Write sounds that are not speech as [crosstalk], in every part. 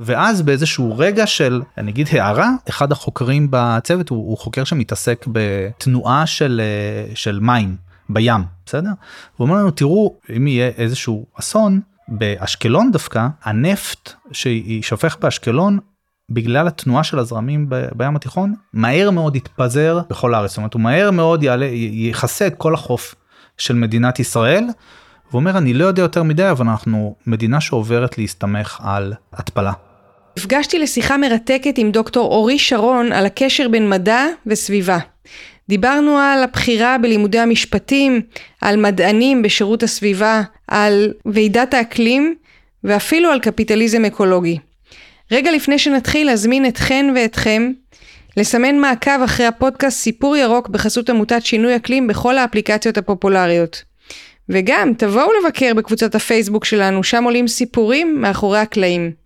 ואז באיזשהו רגע של אני אגיד הערה אחד החוקרים בצוות הוא, הוא חוקר שמתעסק בתנועה של אה, של מים בים בסדר? הוא אומר לנו תראו אם יהיה איזשהו אסון באשקלון דווקא הנפט שישפך באשקלון בגלל התנועה של הזרמים בים התיכון מהר מאוד יתפזר בכל הארץ זאת אומרת הוא מהר מאוד יעלה יכסה את כל החוף של מדינת ישראל. הוא אומר אני לא יודע יותר מדי אבל אנחנו מדינה שעוברת להסתמך על התפלה. נפגשתי לשיחה מרתקת עם דוקטור אורי שרון על הקשר בין מדע וסביבה. דיברנו על הבחירה בלימודי המשפטים, על מדענים בשירות הסביבה, על ועידת האקלים ואפילו על קפיטליזם אקולוגי. רגע לפני שנתחיל להזמין אתכן ואתכם לסמן מעקב אחרי הפודקאסט סיפור ירוק בחסות עמותת שינוי אקלים בכל האפליקציות הפופולריות. וגם תבואו לבקר בקבוצת הפייסבוק שלנו, שם עולים סיפורים מאחורי הקלעים.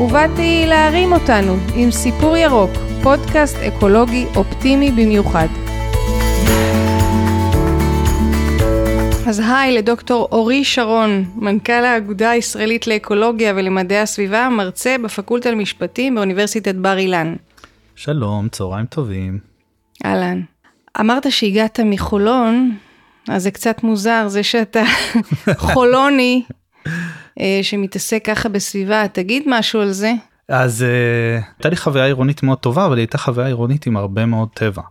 ובאתי להרים אותנו עם סיפור ירוק, פודקאסט אקולוגי אופטימי במיוחד. אז היי לדוקטור אורי שרון, מנכ"ל האגודה הישראלית לאקולוגיה ולמדעי הסביבה, מרצה בפקולטה למשפטים באוניברסיטת בר אילן. שלום, צהריים טובים. אהלן. אמרת שהגעת מחולון, אז זה קצת מוזר, זה שאתה [laughs] חולוני שמתעסק ככה בסביבה, תגיד משהו על זה. אז uh, הייתה לי חוויה עירונית מאוד טובה, אבל היא הייתה חוויה עירונית עם הרבה מאוד טבע.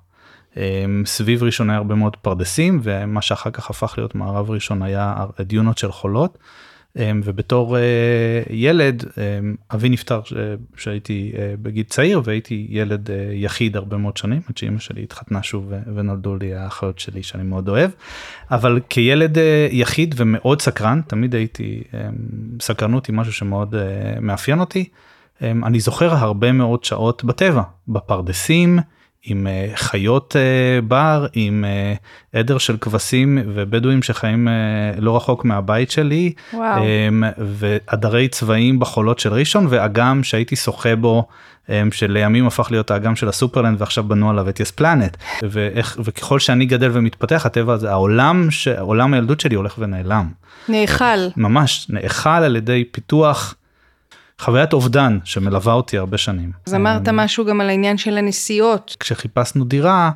Um, סביב ראשון היה הרבה מאוד פרדסים, ומה שאחר כך הפך להיות מערב ראשון היה דיונות של חולות. אמ, ובתור אה, ילד אמ, אבי נפטר כשהייתי אה, בגיל צעיר והייתי ילד אה, יחיד הרבה מאוד שנים עד שאמא שלי התחתנה שוב ונולדו לי האחיות שלי שאני מאוד אוהב. אבל כילד יחיד ומאוד סקרן תמיד הייתי אמ, סקרנות היא משהו שמאוד מאפיין אותי. אני זוכר הרבה מאוד שעות בטבע בפרדסים. עם אה, חיות אה, בר, עם אה, עדר של כבשים ובדואים שחיים לא רחוק מהבית שלי, וואו. ועדרי צבעים בחולות של ראשון ואגם שהייתי שוחה בו. שלימים הפך להיות האגם של הסופרלנד ועכשיו בנו עליו את יס פלנט ואיך וככל שאני גדל ומתפתח הטבע הזה העולם שעולם הילדות שלי הולך ונעלם. נאכל. ממש נאכל על ידי פיתוח חוויית אובדן שמלווה אותי הרבה שנים. אז אמרת אמ, משהו גם על העניין של הנסיעות. כשחיפשנו דירה,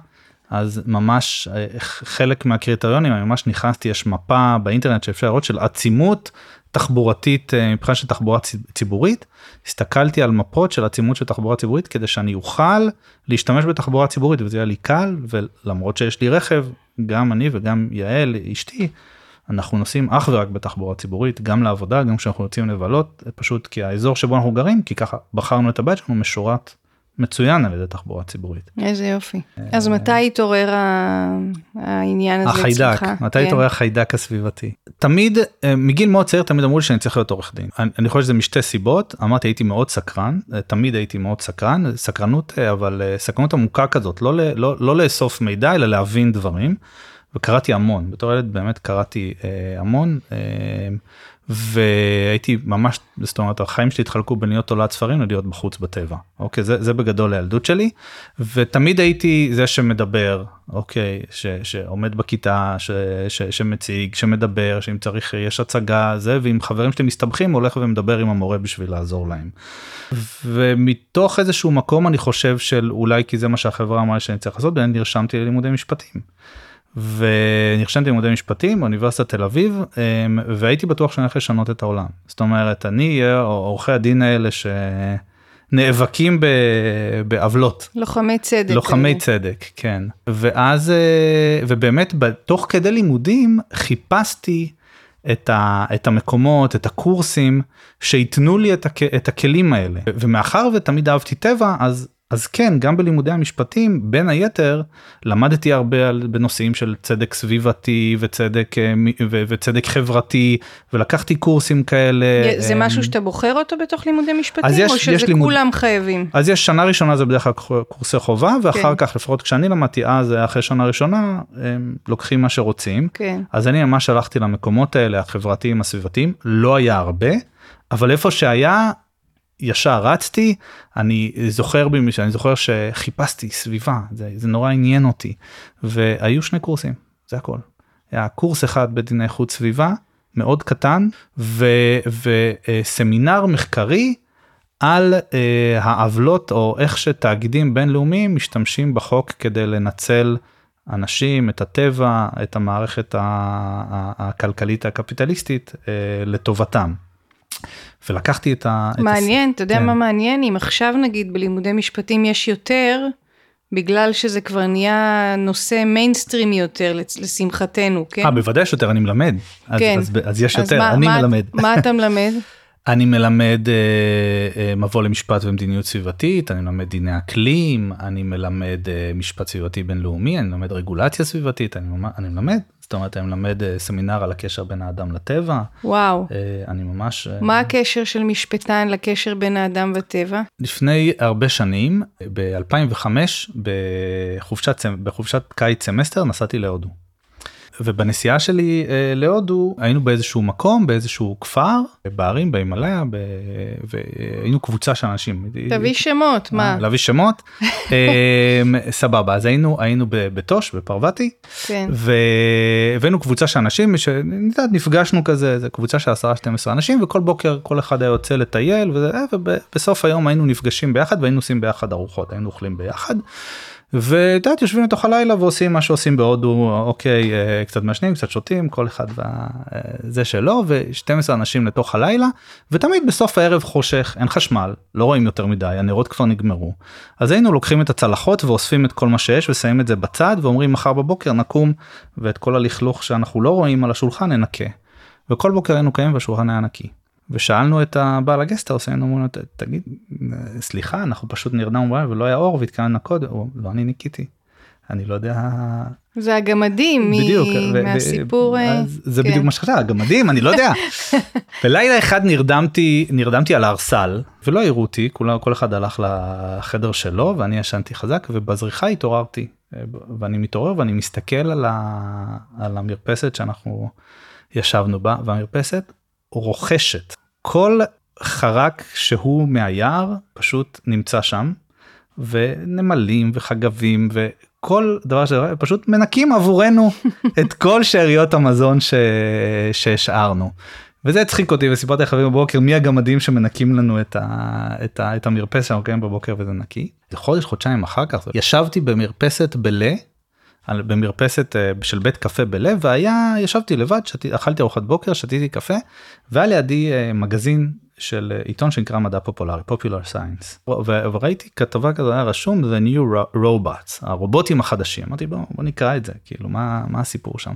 אז ממש אה, חלק מהקריטריונים, אני ממש נכנסתי, יש מפה באינטרנט שאפשר לראות של עצימות תחבורתית אה, מבחינה של תחבורה ציבורית. הסתכלתי על מפות של עצימות של תחבורה ציבורית כדי שאני אוכל להשתמש בתחבורה ציבורית וזה היה לי קל ולמרות שיש לי רכב, גם אני וגם יעל אשתי. אנחנו נוסעים אך ורק בתחבורה ציבורית גם לעבודה גם כשאנחנו יוצאים לבלות פשוט כי האזור שבו אנחנו גרים כי ככה בחרנו את הבית שלנו משורת מצוין על ידי תחבורה ציבורית. איזה יופי. אז מתי התעורר העניין הזה החיידק, מתי כן. התעורר החיידק הסביבתי? תמיד, אה, מגיל מאוד צעיר תמיד אמרו לי שאני צריך להיות עורך דין. אני, אני חושב שזה משתי סיבות, אמרתי הייתי מאוד סקרן, אה, תמיד הייתי מאוד סקרן, סקרנות אה, אבל סקרנות עמוקה כזאת, לא, לא, לא לאסוף מידע אלא להבין דברים. וקראתי המון בתור ילד באמת קראתי אה, המון אה, והייתי ממש זאת אומרת החיים שלי התחלקו בין להיות תולעת ספרים ללהיות בחוץ בטבע אוקיי זה, זה בגדול הילדות שלי ותמיד הייתי זה שמדבר אוקיי ש, שעומד בכיתה ש, ש, שמציג שמדבר שאם צריך יש הצגה זה ואם חברים שלי מסתבכים הולך ומדבר עם המורה בשביל לעזור להם. ומתוך איזשהו מקום אני חושב של אולי כי זה מה שהחברה אמרה שאני צריך לעשות ואני נרשמתי ללימודי משפטים. ונרשמתי ללימודי משפטים באוניברסיטת תל אביב אמ, והייתי בטוח שאני הולך לשנות את העולם. זאת אומרת אני אהיה עורכי הדין האלה שנאבקים בעוולות. לוחמי צדק. לוחמי צדק כן. ואז אה, ובאמת תוך כדי לימודים חיפשתי את, ה, את המקומות את הקורסים שייתנו לי את, הכ, את הכלים האלה. ומאחר ותמיד אהבתי טבע אז אז כן, גם בלימודי המשפטים, בין היתר, למדתי הרבה על, בנושאים של צדק סביבתי וצדק, אה, וצדק חברתי, ולקחתי קורסים כאלה. זה אה, משהו שאתה בוחר אותו בתוך לימודי משפטים, אז יש- או יש שזה לימוד- כולם חייבים? אז יש שנה ראשונה זה בדרך כלל קורסי חובה, ואחר כן. כך, לפחות כשאני למדתי אז, היה אחרי שנה ראשונה, הם לוקחים מה שרוצים. כן. אז אני ממש הלכתי למקומות האלה, החברתיים, הסביבתיים, לא היה הרבה, אבל איפה שהיה, ישר רצתי, אני זוכר, במיוחד- אני זוכר שחיפשתי סביבה, זה, זה נורא עניין אותי, והיו שני קורסים, זה הכל. היה קורס אחד בדיני איכות סביבה, מאוד קטן, ו- וסמינר מחקרי על אה, העוולות או איך שתאגידים בינלאומיים משתמשים בחוק כדי לנצל אנשים, את הטבע, את המערכת הכלכלית הקפיטליסטית אה, לטובתם. ולקחתי את ה... את מעניין, אתה יודע כן. מה מעניין? אם עכשיו נגיד בלימודי משפטים יש יותר, בגלל שזה כבר נהיה נושא מיינסטרימי יותר, לשמחתנו, כן? אה, בוודאי יש יותר, אני מלמד. אז, כן. אז, אז יש אז יותר, מה- אני מה- מלמד. מה אתה מלמד? [laughs] אני מלמד אה, אה, מבוא למשפט ומדיניות סביבתית, אני מלמד דיני אקלים, אני מלמד אה, משפט סביבתי בינלאומי, אני מלמד רגולציה סביבתית, אני, אני מלמד, זאת אומרת אני מלמד אה, סמינר על הקשר בין האדם לטבע, וואו. אה, אני ממש... אה, מה הקשר של משפטן לקשר בין האדם וטבע? לפני הרבה שנים, ב-2005, בחופשת, בחופשת קיץ סמסטר נסעתי להודו. ובנסיעה שלי אה, להודו היינו באיזשהו מקום באיזשהו כפר בערים בהימאליה ב... והיינו קבוצה של אנשים. תביא שמות, מה? להביא שמות [laughs] אה, סבבה אז היינו היינו בתוש בפרוואטי כן. והבאנו קבוצה של אנשים שנפגשנו כזה זה קבוצה של 10-12 אנשים וכל בוקר כל אחד היה יוצא לטייל וזה, אה, ובסוף היום היינו נפגשים ביחד והיינו עושים ביחד ארוחות היינו אוכלים ביחד. ואת יודעת יושבים לתוך הלילה ועושים מה שעושים בהודו אוקיי אה, קצת מעשנים קצת שותים כל אחד וזה שלו ו12 אנשים לתוך הלילה ותמיד בסוף הערב חושך אין חשמל לא רואים יותר מדי הנרות כבר נגמרו אז היינו לוקחים את הצלחות ואוספים את כל מה שיש ושמים את זה בצד ואומרים מחר בבוקר נקום ואת כל הלכלוך שאנחנו לא רואים על השולחן ננקה. וכל בוקר היינו קמים והשולחן היה נקי. ושאלנו את הבעל הגסטהאוס היינו אומרים לו "ת- תגיד סליחה אנחנו פשוט נרדמנו בלילה ולא היה אור והתכווננו לנקות הוא לא אני ניקיתי. אני לא יודע זה הגמדים מ- בדיוק ו- מהסיפור. אה, זה כן. בדיוק מה שחשבתי הגמדים אני לא יודע. [laughs] בלילה אחד נרדמתי נרדמתי על הארסל ולא העירו אותי כולה כל אחד הלך לחדר שלו ואני ישנתי חזק ובזריחה התעוררתי ואני מתעורר ואני מסתכל על, ה, על המרפסת שאנחנו ישבנו בה והמרפסת רוכשת כל חרק שהוא מהיער פשוט נמצא שם ונמלים וחגבים וכל דבר שזה פשוט מנקים עבורנו [laughs] את כל שאריות המזון ש... שהשארנו. וזה הצחיק אותי וסיפרתי לחברים בבוקר מי הגמדים שמנקים לנו את, ה... את, ה... את המרפסת שאנחנו קיימים בבוקר וזה נקי. זה חודש חודשיים אחר כך ישבתי במרפסת בלה. במרפסת אה, של בית קפה בלב והיה ישבתי לבד שתי, אכלתי ארוחת בוקר שתיתי קפה והיה לידי אה, מגזין של אה, עיתון שנקרא מדע פופולרי Popular Science וראיתי כתבה כזו היה רשום The New Ro- Robots הרובוטים החדשים אמרתי בוא, בוא נקרא את זה כאילו מה מה הסיפור שם.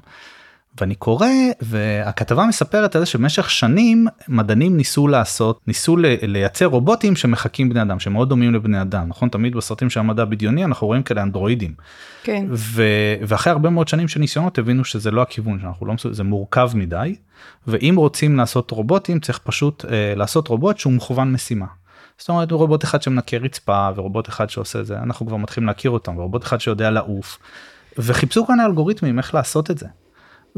ואני קורא והכתבה מספרת על זה שבמשך שנים מדענים ניסו לעשות ניסו לייצר רובוטים שמחקים בני אדם שמאוד דומים לבני אדם נכון תמיד בסרטים של המדע בדיוני אנחנו רואים כאלה אנדרואידים כן. ו... ואחרי הרבה מאוד שנים של ניסיונות הבינו שזה לא הכיוון שאנחנו לא מסוגלים זה מורכב מדי ואם רוצים לעשות רובוטים צריך פשוט אה, לעשות רובוט שהוא מכוון משימה. זאת אומרת רובוט אחד שמנקה רצפה ורובוט אחד שעושה זה אנחנו כבר מתחילים להכיר אותם ורובוט אחד שיודע לעוף. וחיפשו כאן אלגוריתמים איך לעשות את זה.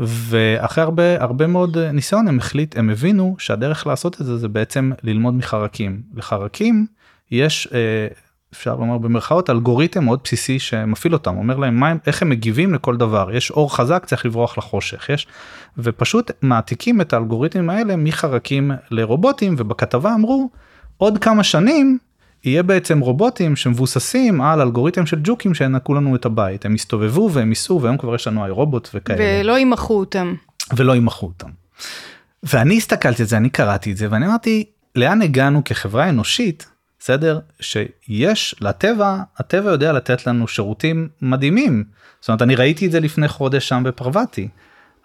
ואחרי הרבה הרבה מאוד אה, ניסיון הם החליט הם הבינו שהדרך לעשות את זה זה בעצם ללמוד מחרקים. לחרקים יש אה, אפשר לומר במרכאות אלגוריתם מאוד בסיסי שמפעיל אותם. אומר להם מה הם איך הם מגיבים לכל דבר? יש אור חזק צריך לברוח לחושך יש? ופשוט מעתיקים את האלגוריתמים האלה מחרקים לרובוטים ובכתבה אמרו עוד כמה שנים יהיה בעצם רובוטים שמבוססים על אלגוריתם של ג'וקים שינקו לנו את הבית הם יסתובבו והם ייסעו והיום כבר יש לנו איי רובוט וכאלה ולא ימחו אותם. ולא ימחו אותם. ואני הסתכלתי על זה אני קראתי את זה ואני אמרתי לאן הגענו כחברה אנושית בסדר שיש לטבע הטבע יודע לתת לנו שירותים מדהימים זאת אומרת אני ראיתי את זה לפני חודש שם בפרווטי.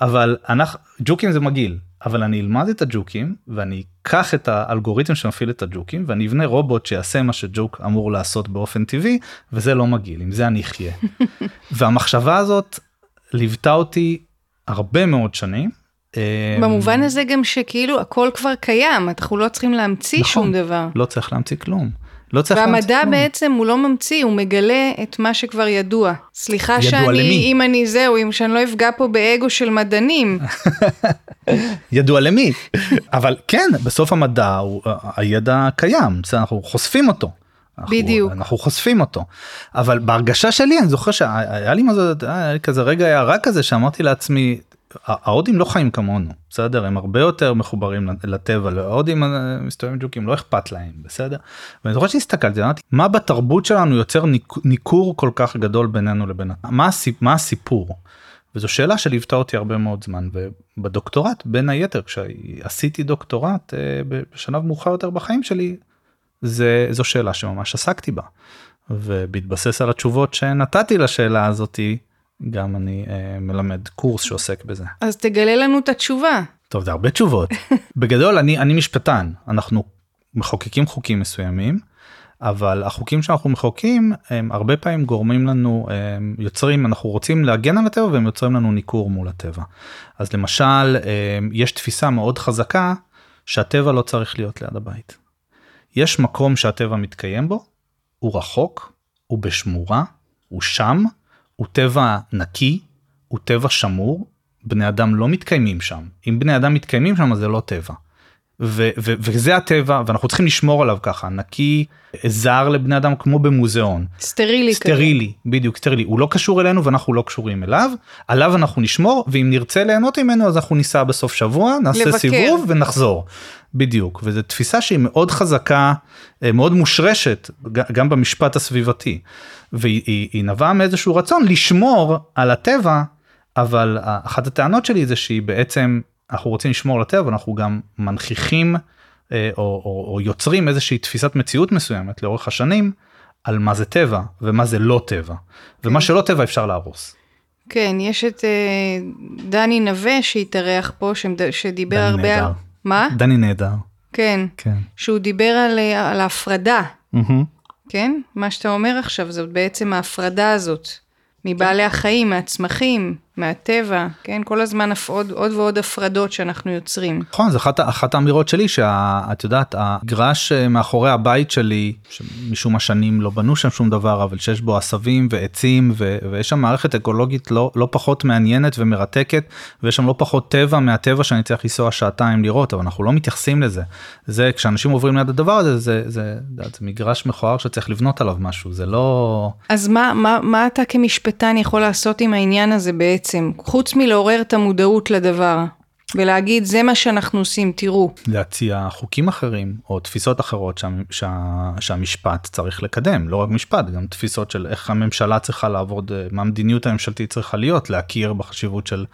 אבל אנחנו ג'וקים זה מגעיל אבל אני אלמד את הג'וקים ואני אקח את האלגוריתם שמפעיל את הג'וקים ואני אבנה רובוט שיעשה מה שג'וק אמור לעשות באופן טבעי וזה לא מגעיל עם זה אני אחיה. [laughs] והמחשבה הזאת ליוותה אותי הרבה מאוד שנים. במובן הזה גם שכאילו הכל כבר קיים אנחנו לא צריכים להמציא נכון, שום דבר. לא צריך להמציא כלום. לא צריך להמציא והמדע כלום. בעצם הוא לא ממציא, הוא מגלה את מה שכבר ידוע. סליחה ידוע שאני, למי? אם אני זהו, אם שאני לא אפגע פה באגו של מדענים. [laughs] ידוע למי אבל כן בסוף המדע הוא הידע קיים אנחנו חושפים אותו. אנחנו- בדיוק. אנחנו חושפים אותו אבל בהרגשה שלי אני זוכר שהיה לי מה זה היה לי כזה רגע הערה כזה שאמרתי לעצמי ההודים לא חיים כמונו בסדר הם הרבה יותר מחוברים לטבע להודים אה, מסתובבים ג'וקים לא אכפת להם בסדר. ואני זוכר שהסתכלתי אמרתי מה בתרבות שלנו יוצר ניכור כל כך גדול בינינו לבין מה הסיפ- מה הסיפור. וזו שאלה שליוותה אותי הרבה מאוד זמן ובדוקטורט בין היתר כשעשיתי דוקטורט אה, בשלב מאוחר יותר בחיים שלי זה זו שאלה שממש עסקתי בה. ובהתבסס על התשובות שנתתי לשאלה הזאתי גם אני אה, מלמד קורס שעוסק בזה. אז תגלה לנו את התשובה. טוב זה הרבה תשובות [laughs] בגדול אני אני משפטן אנחנו מחוקקים חוקים מסוימים אבל החוקים שאנחנו מחוקקים הם הרבה פעמים גורמים לנו הם יוצרים אנחנו רוצים להגן על הטבע והם יוצרים לנו ניכור מול הטבע. אז למשל הם, יש תפיסה מאוד חזקה שהטבע לא צריך להיות ליד הבית. יש מקום שהטבע מתקיים בו הוא רחוק הוא בשמורה הוא שם הוא טבע נקי הוא טבע שמור בני אדם לא מתקיימים שם אם בני אדם מתקיימים שם אז זה לא טבע. ו- ו- וזה הטבע ואנחנו צריכים לשמור עליו ככה נקי זר לבני אדם כמו במוזיאון סטרילי כזה. סטרילי בדיוק סטרילי הוא לא קשור אלינו ואנחנו לא קשורים אליו עליו אנחנו נשמור ואם נרצה ליהנות ממנו אז אנחנו ניסע בסוף שבוע נעשה לבקר. סיבוב ונחזור בדיוק וזו תפיסה שהיא מאוד חזקה אה, מאוד מושרשת גם במשפט הסביבתי והיא היא- היא נבעה מאיזשהו רצון לשמור על הטבע אבל אחת הטענות שלי זה שהיא בעצם אנחנו רוצים לשמור על הטבע ואנחנו גם מנכיחים אה, או, או, או יוצרים איזושהי תפיסת מציאות מסוימת לאורך השנים על מה זה טבע ומה זה לא טבע ומה שלא טבע אפשר להרוס. כן, יש את אה, דני נווה שהתארח פה, שדיבר דני הרבה נהדר. על... מה? דני נהדר. כן. כן. שהוא דיבר על, אה, על ההפרדה, מהמם. כן? מה שאתה אומר עכשיו זאת בעצם ההפרדה הזאת. מבעלי החיים, מהצמחים, מהטבע, כן? כל הזמן עוד, עוד ועוד הפרדות שאנחנו יוצרים. נכון זה אחת, אחת האמירות שלי שאת יודעת הגרש אה, מאחורי הבית שלי שמשום מה שנים לא בנו שם שום דבר אבל שיש בו עשבים ועצים ו, ויש שם מערכת אקולוגית לא, לא פחות מעניינת ומרתקת ויש שם לא פחות טבע מהטבע שאני צריך לנסוע שעתיים לראות אבל אנחנו לא מתייחסים לזה. זה כשאנשים עוברים ליד הדבר הזה זה, זה, זה, זה מגרש מכוער שצריך לבנות עליו משהו זה לא אז מה, מה, מה אתה כמשפטן יכול לעשות עם העניין הזה בעצם? חוץ מלעורר את המודעות לדבר, ולהגיד זה מה שאנחנו עושים, תראו. להציע חוקים אחרים או תפיסות אחרות שה, שה, שהמשפט צריך לקדם לא רק משפט גם תפיסות של איך הממשלה צריכה לעבוד אה, מה המדיניות הממשלתית צריכה להיות להכיר בחשיבות של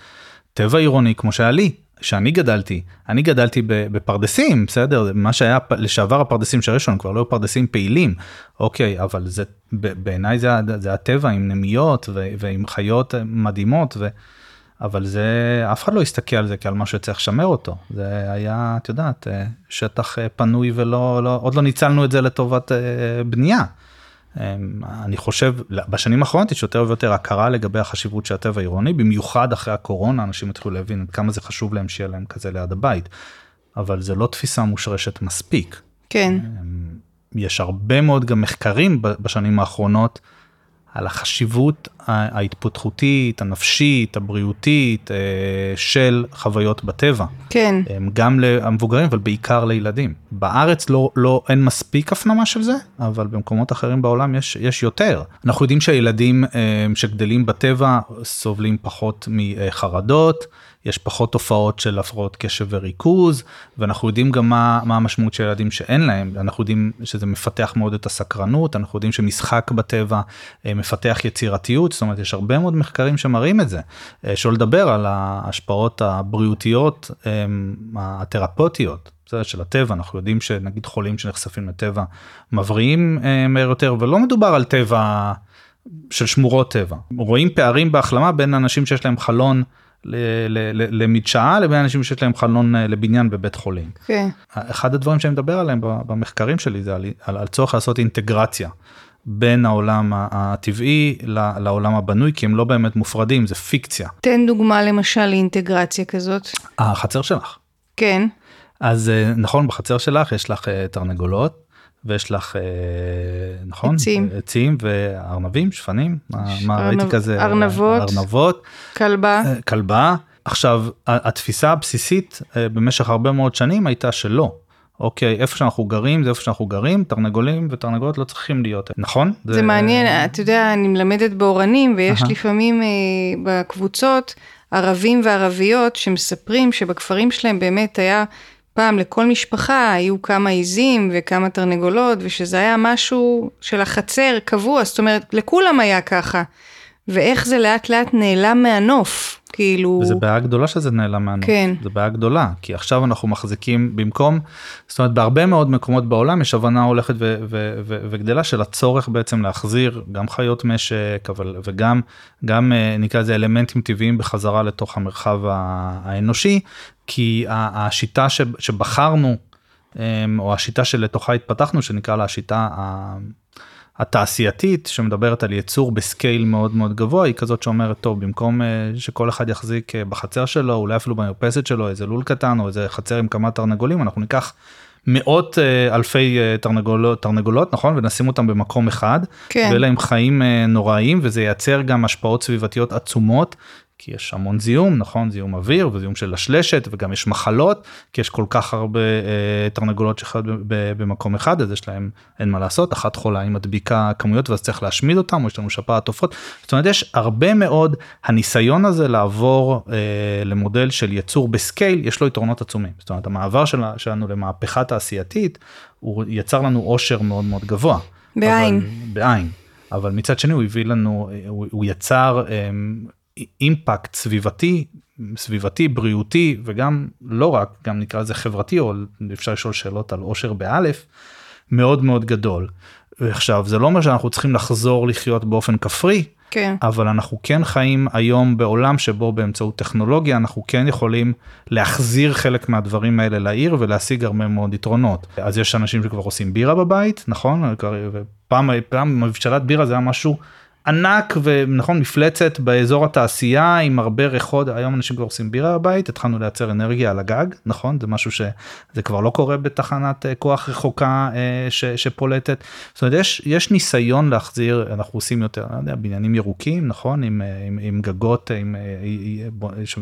טבע עירוני כמו שהיה לי שאני גדלתי אני גדלתי בפרדסים בסדר מה שהיה לשעבר הפרדסים של ראשון כבר לא היו פרדסים פעילים אוקיי אבל זה בעיניי זה, זה הטבע עם נמיות ו- ועם חיות מדהימות. ו... אבל זה אף אחד לא הסתכל על זה כעל משהו שצריך לשמר אותו זה היה את יודעת אה, שטח אה, פנוי ולא לא, עוד לא ניצלנו את זה לטובת אה, בנייה. אה, אני חושב בשנים האחרונות יש יותר ויותר הכרה לגבי החשיבות של הטבע העירוני במיוחד אחרי הקורונה אנשים התחילו להבין עד כמה זה חשוב להם שיהיה להם כזה ליד הבית. אבל זה לא תפיסה מושרשת מספיק. כן, יש הרבה מאוד גם מחקרים בשנים האחרונות על החשיבות ההתפתחותית, הנפשית, הבריאותית אה, של חוויות בטבע. כן, גם למבוגרים אבל בעיקר לילדים. בארץ לא, לא אין מספיק הפנמה של זה, אבל במקומות אחרים בעולם יש, יש יותר. אנחנו יודעים שהילדים אה, שגדלים בטבע סובלים פחות מחרדות, יש פחות תופעות של הפרעות קשב וריכוז, ואנחנו יודעים גם מה, מה המשמעות של ילדים שאין להם, אנחנו יודעים שזה מפתח מאוד את הסקרנות, אנחנו יודעים שמשחק בטבע אה, מפתח יצירתיות, זאת אומרת יש הרבה מאוד מחקרים שמראים את זה. אה, שלא לדבר על ההשפעות הבריאותיות אה, התרפוטיות. של הטבע אנחנו יודעים שנגיד חולים שנחשפים לטבע מבריאים אה, מהר יותר ולא מדובר על טבע של שמורות טבע רואים פערים בהחלמה בין אנשים שיש להם חלון למדשאה לבין אנשים שיש להם חלון אה, לבניין בבית חולים. כן. אחד הדברים שאני מדבר עליהם במחקרים שלי זה על, על, על צורך לעשות אינטגרציה בין העולם הטבעי לעולם הבנוי כי הם לא באמת מופרדים זה פיקציה. תן דוגמה למשל לאינטגרציה כזאת. החצר שלך. כן. אז אה, נכון בחצר שלך יש לך אה, תרנגולות ויש לך אה, נכון עצים. עצים וארנבים שפנים מה, מה ארנב- ראיתי כזה ארנבות. ארנבות כלבה. אה, כלבה עכשיו התפיסה הבסיסית אה, במשך הרבה מאוד שנים הייתה שלא. אוקיי איפה שאנחנו גרים זה איפה שאנחנו גרים תרנגולים ותרנגולות לא צריכים להיות נכון זה מעניין, אתה יודע, אני מלמדת באורנים, ויש אהה. לפעמים אה, בקבוצות ערבים וערביות שמספרים שבכפרים שלהם באמת היה פעם לכל משפחה היו כמה עיזים וכמה תרנגולות, ושזה היה משהו של החצר קבוע, זאת אומרת, לכולם היה ככה. ואיך זה לאט לאט נעלם מהנוף, כאילו... וזה בעיה גדולה שזה נעלם מהנוף. כן. זה בעיה גדולה כי עכשיו אנחנו מחזיקים במקום זאת אומרת בהרבה מאוד מקומות בעולם יש הבנה הולכת ו- ו- ו- וגדלה של הצורך בעצם להחזיר גם חיות משק אבל וגם גם אה, נקרא לזה אלמנטים טבעיים בחזרה לתוך המרחב האנושי כי השיטה שבחרנו אמ, או השיטה שלתוכה התפתחנו שנקרא לה השיטה התעשייתית שמדברת על ייצור בסקייל מאוד מאוד גבוה היא כזאת שאומרת טוב במקום אה, שכל אחד יחזיק אה, בחצר שלו אולי אפילו במרפסת שלו איזה לול קטן או איזה חצר עם כמה תרנגולים אנחנו ניקח מאות אה, אלפי תרנגולות תרנגולות נכון ונשים אותם במקום אחד כן. ואלה הם חיים נוראיים וזה ייצר גם השפעות סביבתיות עצומות. כי יש המון זיהום נכון זיהום אוויר וזיהום של השלשת וגם יש מחלות כי יש כל כך הרבה אה, תרנגולות שחיות במקום אחד אז יש להם אין מה לעשות אחת חולה היא מדביקה כמויות ואז צריך להשמיד אותם או יש לנו שפעת עופות זאת אומרת יש הרבה מאוד הניסיון הזה לעבור אה, למודל של יצור בסקייל יש לו יתרונות עצומים זאת אומרת המעבר שלה, שלנו למהפכה תעשייתית הוא יצר לנו עושר מאוד מאוד גבוה. בעין. אבל, בעין. אבל מצד שני הוא הביא לנו הוא, הוא יצר אמ, אימפקט סביבתי סביבתי בריאותי וגם לא רק גם נקרא לזה חברתי או אפשר לשאול שאלות על עושר באלף מאוד מאוד גדול. עכשיו זה לא אומר שאנחנו צריכים לחזור לחיות באופן כפרי כן. אבל אנחנו כן חיים היום בעולם שבו באמצעות טכנולוגיה אנחנו כן יכולים להחזיר חלק מהדברים האלה לעיר ולהשיג הרבה מאוד יתרונות. אז יש אנשים שכבר עושים בירה בבית נכון פעם פעם מבשלת בירה זה היה משהו ענק ונכון מפלצת באזור התעשייה עם הרבה ריחות היום אנשים כבר עושים בירה בבית התחלנו לייצר אנרגיה על הגג נכון זה משהו שזה כבר לא קורה בתחנת אה, כוח רחוקה אה, ש, שפולטת. זאת אומרת יש יש ניסיון להחזיר אנחנו עושים יותר לא יודע, בניינים ירוקים נכון עם, אה, עם, עם גגות עם יש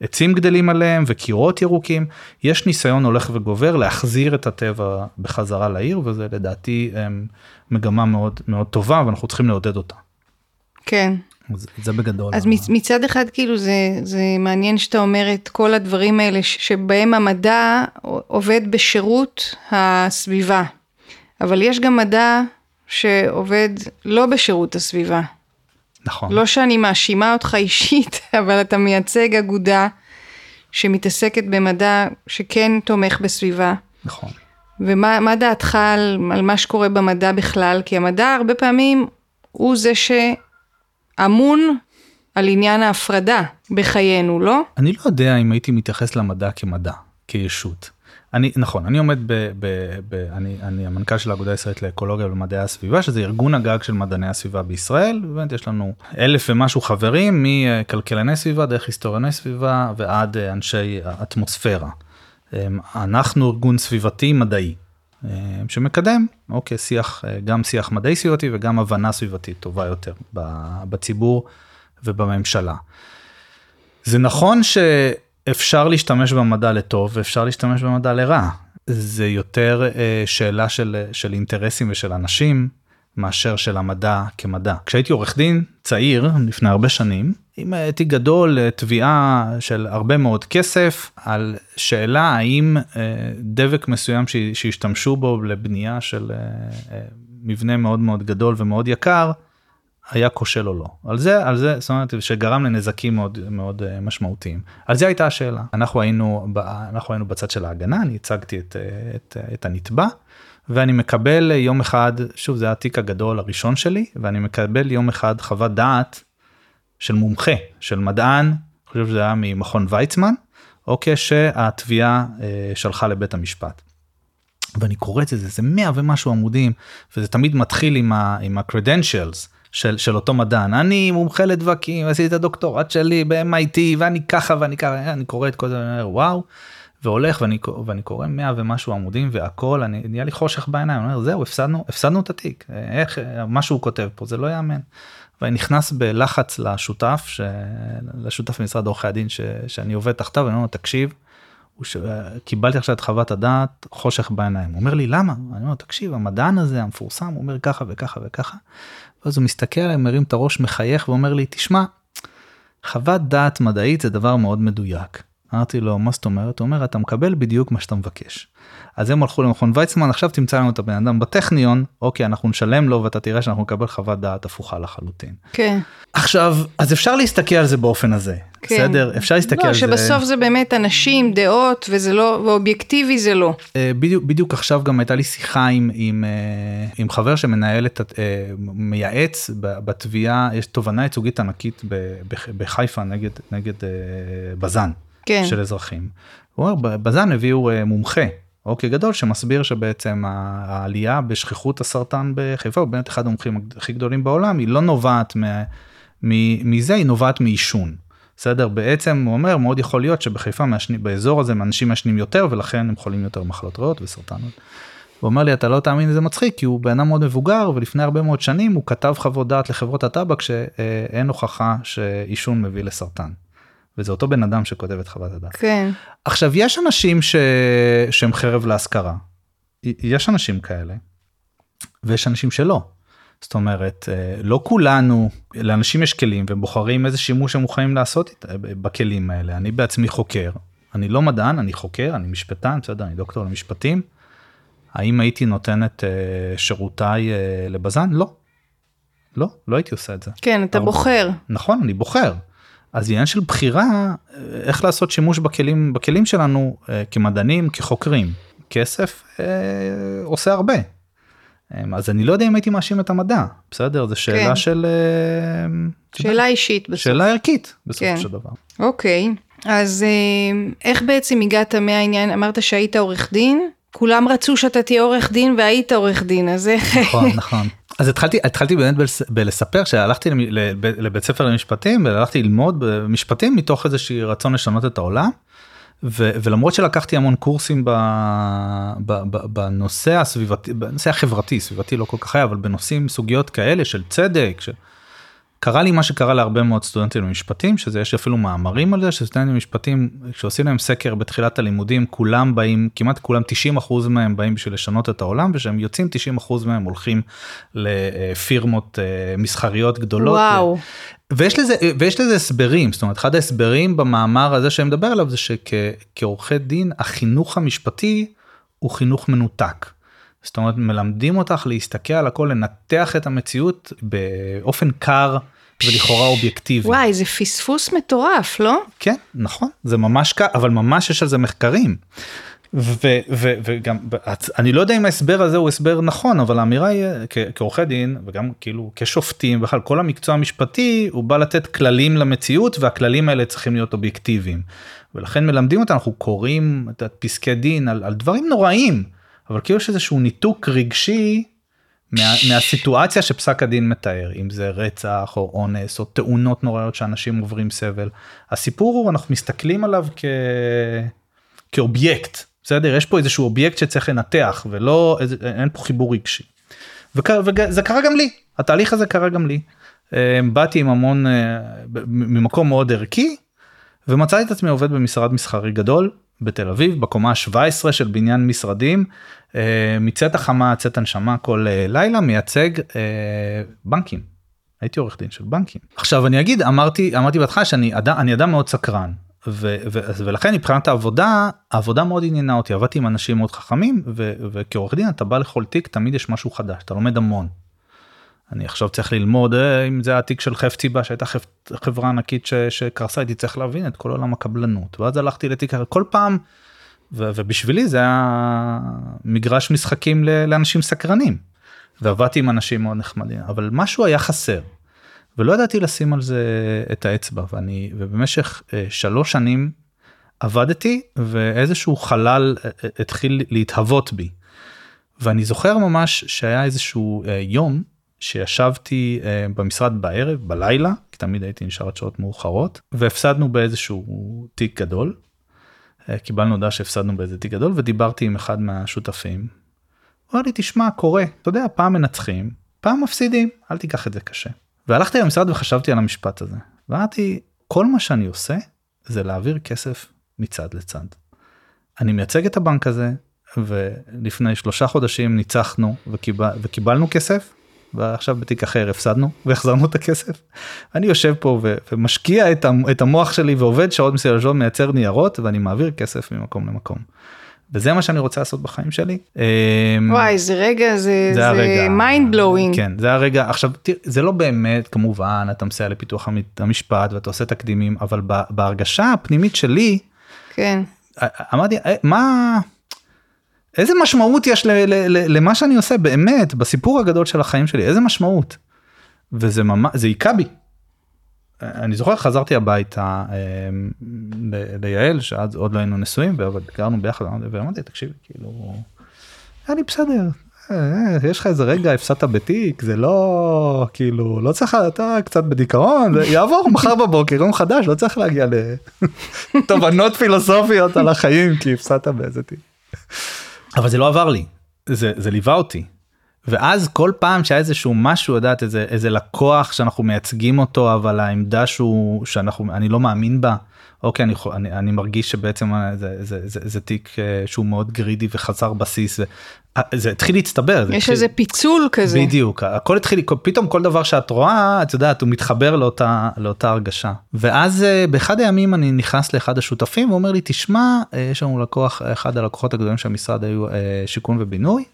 עצים גדלים עליהם וקירות ירוקים יש ניסיון הולך וגובר להחזיר את הטבע בחזרה לעיר וזה לדעתי מגמה מאוד מאוד טובה ואנחנו צריכים לעודד אותה. כן. זה, זה בגדול. אז ה- מצ- מצד אחד כאילו זה, זה מעניין שאתה אומר את כל הדברים האלה ש- שבהם המדע עובד בשירות הסביבה, אבל יש גם מדע שעובד לא בשירות הסביבה. נכון. לא שאני מאשימה אותך [laughs] אישית, אבל אתה מייצג אגודה שמתעסקת במדע שכן תומך בסביבה. נכון. ומה מה דעתך על, על מה שקורה במדע בכלל? כי המדע הרבה פעמים הוא זה שאמון על עניין ההפרדה בחיינו, לא? אני לא יודע אם הייתי מתייחס למדע כמדע, כישות. אני נכון אני עומד ב... ב, ב אני, אני המנכ"ל של האגודה הישראלית לאקולוגיה ומדעי הסביבה שזה ארגון הגג של מדעני הסביבה בישראל באמת יש לנו אלף ומשהו חברים מכלכלני סביבה דרך היסטוריוני סביבה ועד אה, אנשי אטמוספירה. אמ, אנחנו ארגון סביבתי מדעי שמקדם אוקיי שיח אה, גם שיח מדעי סביבתי וגם הבנה סביבתית טובה יותר בציבור ובממשלה. זה נכון שאפשר להשתמש במדע לטוב ואפשר להשתמש במדע לרע. זה יותר אה, שאלה של, של אינטרסים ושל אנשים מאשר של המדע כמדע. כשהייתי עורך דין צעיר לפני הרבה שנים, אם הייתי גדול אה, תביעה של הרבה מאוד כסף על שאלה האם אה, דבק מסוים שהשתמשו בו לבנייה של אה, מבנה מאוד מאוד גדול ומאוד יקר, היה כושל או לא. על זה, על זה, זאת אומרת, שגרם לנזקים מאוד מאוד משמעותיים. על זה הייתה השאלה. אנחנו היינו, אנחנו היינו בצד של ההגנה, אני הצגתי את, את, את הנתבע, ואני מקבל יום אחד, שוב זה התיק הגדול הראשון שלי, ואני מקבל יום אחד חוות דעת של מומחה, של מדען חושב שזה היה ממכון ויצמן, אוקיי, שהתביעה אה, שלחה לבית המשפט. ואני קורא את זה, זה, 100 ומשהו עמודים, וזה תמיד מתחיל עם ה-credentials. של, של אותו מדען אני מומחה לדבקים עשיתי את הדוקטורט שלי ב-MIT ואני ככה ואני ככה אני קורא את כל זה ואני אומר וואו והולך ואני, ואני קורא 100 ומשהו עמודים והכל אני נהיה לי חושך בעיניים אני אומר זהו הפסדנו הפסדנו את התיק איך מה שהוא כותב פה זה לא יאמן. ואני נכנס בלחץ לשותף ש... לשותף במשרד עורכי הדין ש... שאני עובד תחתיו ואני אומר לו תקשיב. ש... קיבלתי עכשיו את חוות הדעת חושך בעיניים הוא אומר לי למה אני אומר תקשיב המדען הזה המפורסם הוא אומר ככה וככה וככה. ואז הוא מסתכל עליי מרים את הראש מחייך ואומר לי תשמע. חוות דעת מדעית זה דבר מאוד מדויק. אמרתי לו מה זאת אומרת הוא אומר אתה מקבל בדיוק מה שאתה מבקש. אז הם הלכו למכון ויצמן עכשיו תמצא לנו את הבן אדם בטכניון אוקיי אנחנו נשלם לו ואתה תראה שאנחנו נקבל חוות דעת הפוכה לחלוטין. כן. עכשיו אז אפשר להסתכל על זה באופן הזה כן. בסדר אפשר להסתכל לא, על זה. לא שבסוף זה באמת אנשים דעות וזה לא ואובייקטיבי זה לא. אה, בדיוק בדיוק עכשיו גם הייתה לי שיחה עם עם, אה, עם חבר שמנהל את אה, מייעץ בתביעה יש תובנה ייצוגית ענקית בחיפה נגד נגד בזן כן. של אזרחים. הוא אומר בזן הביאו מומחה אוקיי גדול שמסביר שבעצם העלייה בשכיחות הסרטן בחיפה הוא באמת אחד המומחים הכי גדולים בעולם היא לא נובעת מזה היא נובעת מעישון. בסדר בעצם הוא אומר מאוד יכול להיות שבחיפה מעשנים באזור הזה אנשים מעשנים יותר ולכן הם חולים יותר מחלות ריאות וסרטנות. הוא אומר לי אתה לא תאמין זה מצחיק כי הוא בן אדם מאוד מבוגר ולפני הרבה מאוד שנים הוא כתב חוות דעת לחברות הטבק שאין הוכחה שעישון מביא לסרטן. וזה אותו בן אדם שכותב את חוות הדעת. כן. עכשיו יש אנשים ש... שהם חרב להשכרה. יש אנשים כאלה. ויש אנשים שלא. זאת אומרת אה, לא כולנו לאנשים יש כלים והם בוחרים איזה שימוש הם מוכנים לעשות בכלים האלה אני בעצמי חוקר אני לא מדען אני חוקר אני משפטן בסדר אני דוקטור למשפטים. האם הייתי נותן את אה, שירותיי אה, לבזן לא. לא לא הייתי עושה את זה. כן אתה בוחר. נכון אני בוחר. אז עניין של בחירה איך לעשות שימוש בכלים בכלים שלנו כמדענים כחוקרים כסף אה, עושה הרבה אמ, אז אני לא יודע אם הייתי מאשים את המדע בסדר זה שאלה כן. של שאלה אישית בסוף. שאלה ערכית בסופו כן. של דבר. אוקיי אז איך בעצם הגעת מהעניין אמרת שהיית עורך דין כולם רצו שאתה תהיה עורך דין והיית עורך דין אז איך נכון נכון אז התחלתי התחלתי באמת בלספר שהלכתי לבית ספר למשפטים והלכתי ללמוד משפטים מתוך איזשהי רצון לשנות את העולם. ו, ולמרות שלקחתי המון קורסים ב, ב, ב, בנושא הסביבתי, בנושא החברתי, סביבתי לא כל כך היה, אבל בנושאים, סוגיות כאלה של צדק, ש... קרה לי מה שקרה להרבה מאוד סטודנטים למשפטים, שזה יש אפילו מאמרים על זה, שסטודנטים למשפטים, כשעושים להם סקר בתחילת הלימודים, כולם באים, כמעט כולם 90% מהם באים בשביל לשנות את העולם, וכשהם יוצאים 90% מהם הולכים לפירמות אה, מסחריות גדולות. וואו. ויש לזה ויש לזה הסברים זאת אומרת אחד ההסברים במאמר הזה שאני מדבר עליו זה שכעורכי דין החינוך המשפטי הוא חינוך מנותק. זאת אומרת מלמדים אותך להסתכל על הכל לנתח את המציאות באופן קר ולכאורה אובייקטיבי. וואי זה פספוס מטורף לא? כן נכון זה ממש קר אבל ממש יש על זה מחקרים. ו- ו- וגם אני לא יודע אם ההסבר הזה הוא הסבר נכון אבל האמירה היא כעורכי דין וגם כאילו כשופטים בכלל כל המקצוע המשפטי הוא בא לתת כללים למציאות והכללים האלה צריכים להיות אובייקטיביים. ולכן מלמדים אותנו אנחנו קוראים את פסקי דין על, על דברים נוראים אבל כאילו יש איזשהו ניתוק רגשי מה, מהסיטואציה שפסק הדין מתאר אם זה רצח או אונס או תאונות נוראיות שאנשים עוברים סבל הסיפור הוא אנחנו מסתכלים עליו כ... כאובייקט בסדר יש פה איזשהו אובייקט שצריך לנתח ולא אין פה חיבור רגשי. וזה קרה גם לי התהליך הזה קרה גם לי. אה, באתי עם המון אה, ממקום מאוד ערכי ומצאתי את עצמי עובד במשרד מסחרי גדול בתל אביב בקומה ה-17 של בניין משרדים אה, מצאת החמה צאת הנשמה כל לילה מייצג בנקים. הייתי עורך דין של בנקים. עכשיו אני אגיד אמרתי אמרתי בהתחלה שאני אדם, אדם מאוד סקרן ו- ו- ולכן מבחינת העבודה העבודה מאוד עניינה אותי עבדתי עם אנשים מאוד חכמים ו- וכעורך דין אתה בא לכל תיק תמיד יש משהו חדש אתה לומד המון. אני עכשיו צריך ללמוד אה, אם זה התיק של חפציבה שהייתה. חברה ענקית ש... שקרסה הייתי צריך להבין את כל עולם הקבלנות ואז הלכתי לתיק כל פעם ו... ובשבילי זה היה מגרש משחקים. לאנשים סקרנים ועבדתי עם אנשים מאוד נחמדים אבל משהו היה חסר. ולא ידעתי לשים על זה את האצבע ואני ובמשך אה, שלוש שנים עבדתי ואיזשהו חלל אה, התחיל להתהוות בי. ואני זוכר ממש שהיה איזשהו יום שישבתי אה, במשרד בערב בלילה כי תמיד הייתי נשאר עד שעות מאוחרות והפסדנו באיזשהו תיק גדול. אה, קיבלנו הודעה שהפסדנו באיזה תיק גדול ודיברתי עם אחד מהשותפים. הוא אמר לי תשמע קורה אתה יודע פעם מנצחים פעם מפסידים אל תיקח את זה קשה. והלכתי למשרד וחשבתי על המשפט הזה ואמרתי כל מה שאני עושה זה להעביר כסף מצד לצד. אני מייצג את הבנק הזה ולפני שלושה חודשים ניצחנו וקיבל, וקיבלנו כסף ועכשיו בתיק אחר הפסדנו והחזרנו את הכסף. אני יושב פה ו- ומשקיע את, המ- את המוח שלי ועובד שעות מסוימות מייצר ניירות ואני מעביר כסף ממקום למקום. וזה מה שאני רוצה לעשות בחיים שלי. אמ, וואי, זה רגע, זה, זה זה הרגע, mind blowing. כן זה הרגע עכשיו תראה, זה לא באמת כמובן אתה מסייע לפיתוח המ- המשפט ואתה עושה תקדימים אבל בהרגשה הפנימית שלי כן. אמרתי "אה, מה איזה משמעות יש ל, ל, ל, למה שאני עושה באמת בסיפור הגדול של החיים שלי איזה משמעות. וזה ממש זה היכה בי. אני זוכר חזרתי הביתה אה, ל- ליעל שאז עוד לא היינו נשואים אבל גרנו ביחד ואמרתי תקשיבי כאילו היה לי בסדר אה, יש לך איזה רגע הפסדת בתיק זה לא כאילו לא צריך אתה קצת בדיכאון זה יעבור מחר בבוקר יום חדש לא צריך להגיע לתובנות [laughs] פילוסופיות על החיים כי הפסדת באיזה תיק. אבל זה לא עבר לי זה זה ליווה אותי. ואז כל פעם שהיה איזשהו משהו יודעת איזה איזה לקוח שאנחנו מייצגים אותו אבל העמדה שהוא שאנחנו אני לא מאמין בה אוקיי אני, אני, אני מרגיש שבעצם זה, זה, זה, זה תיק אה, שהוא מאוד גרידי וחסר בסיס ו- אה, זה התחיל להצטבר. זה יש איזה פיצול כזה. בדיוק הכל התחיל פתאום כל דבר שאת רואה את יודעת הוא מתחבר לאותה לאותה הרגשה ואז אה, באחד הימים אני נכנס לאחד השותפים הוא אומר לי תשמע אה, יש לנו לקוח אחד הלקוחות הגדולים של המשרד היו אה, שיכון ובינוי.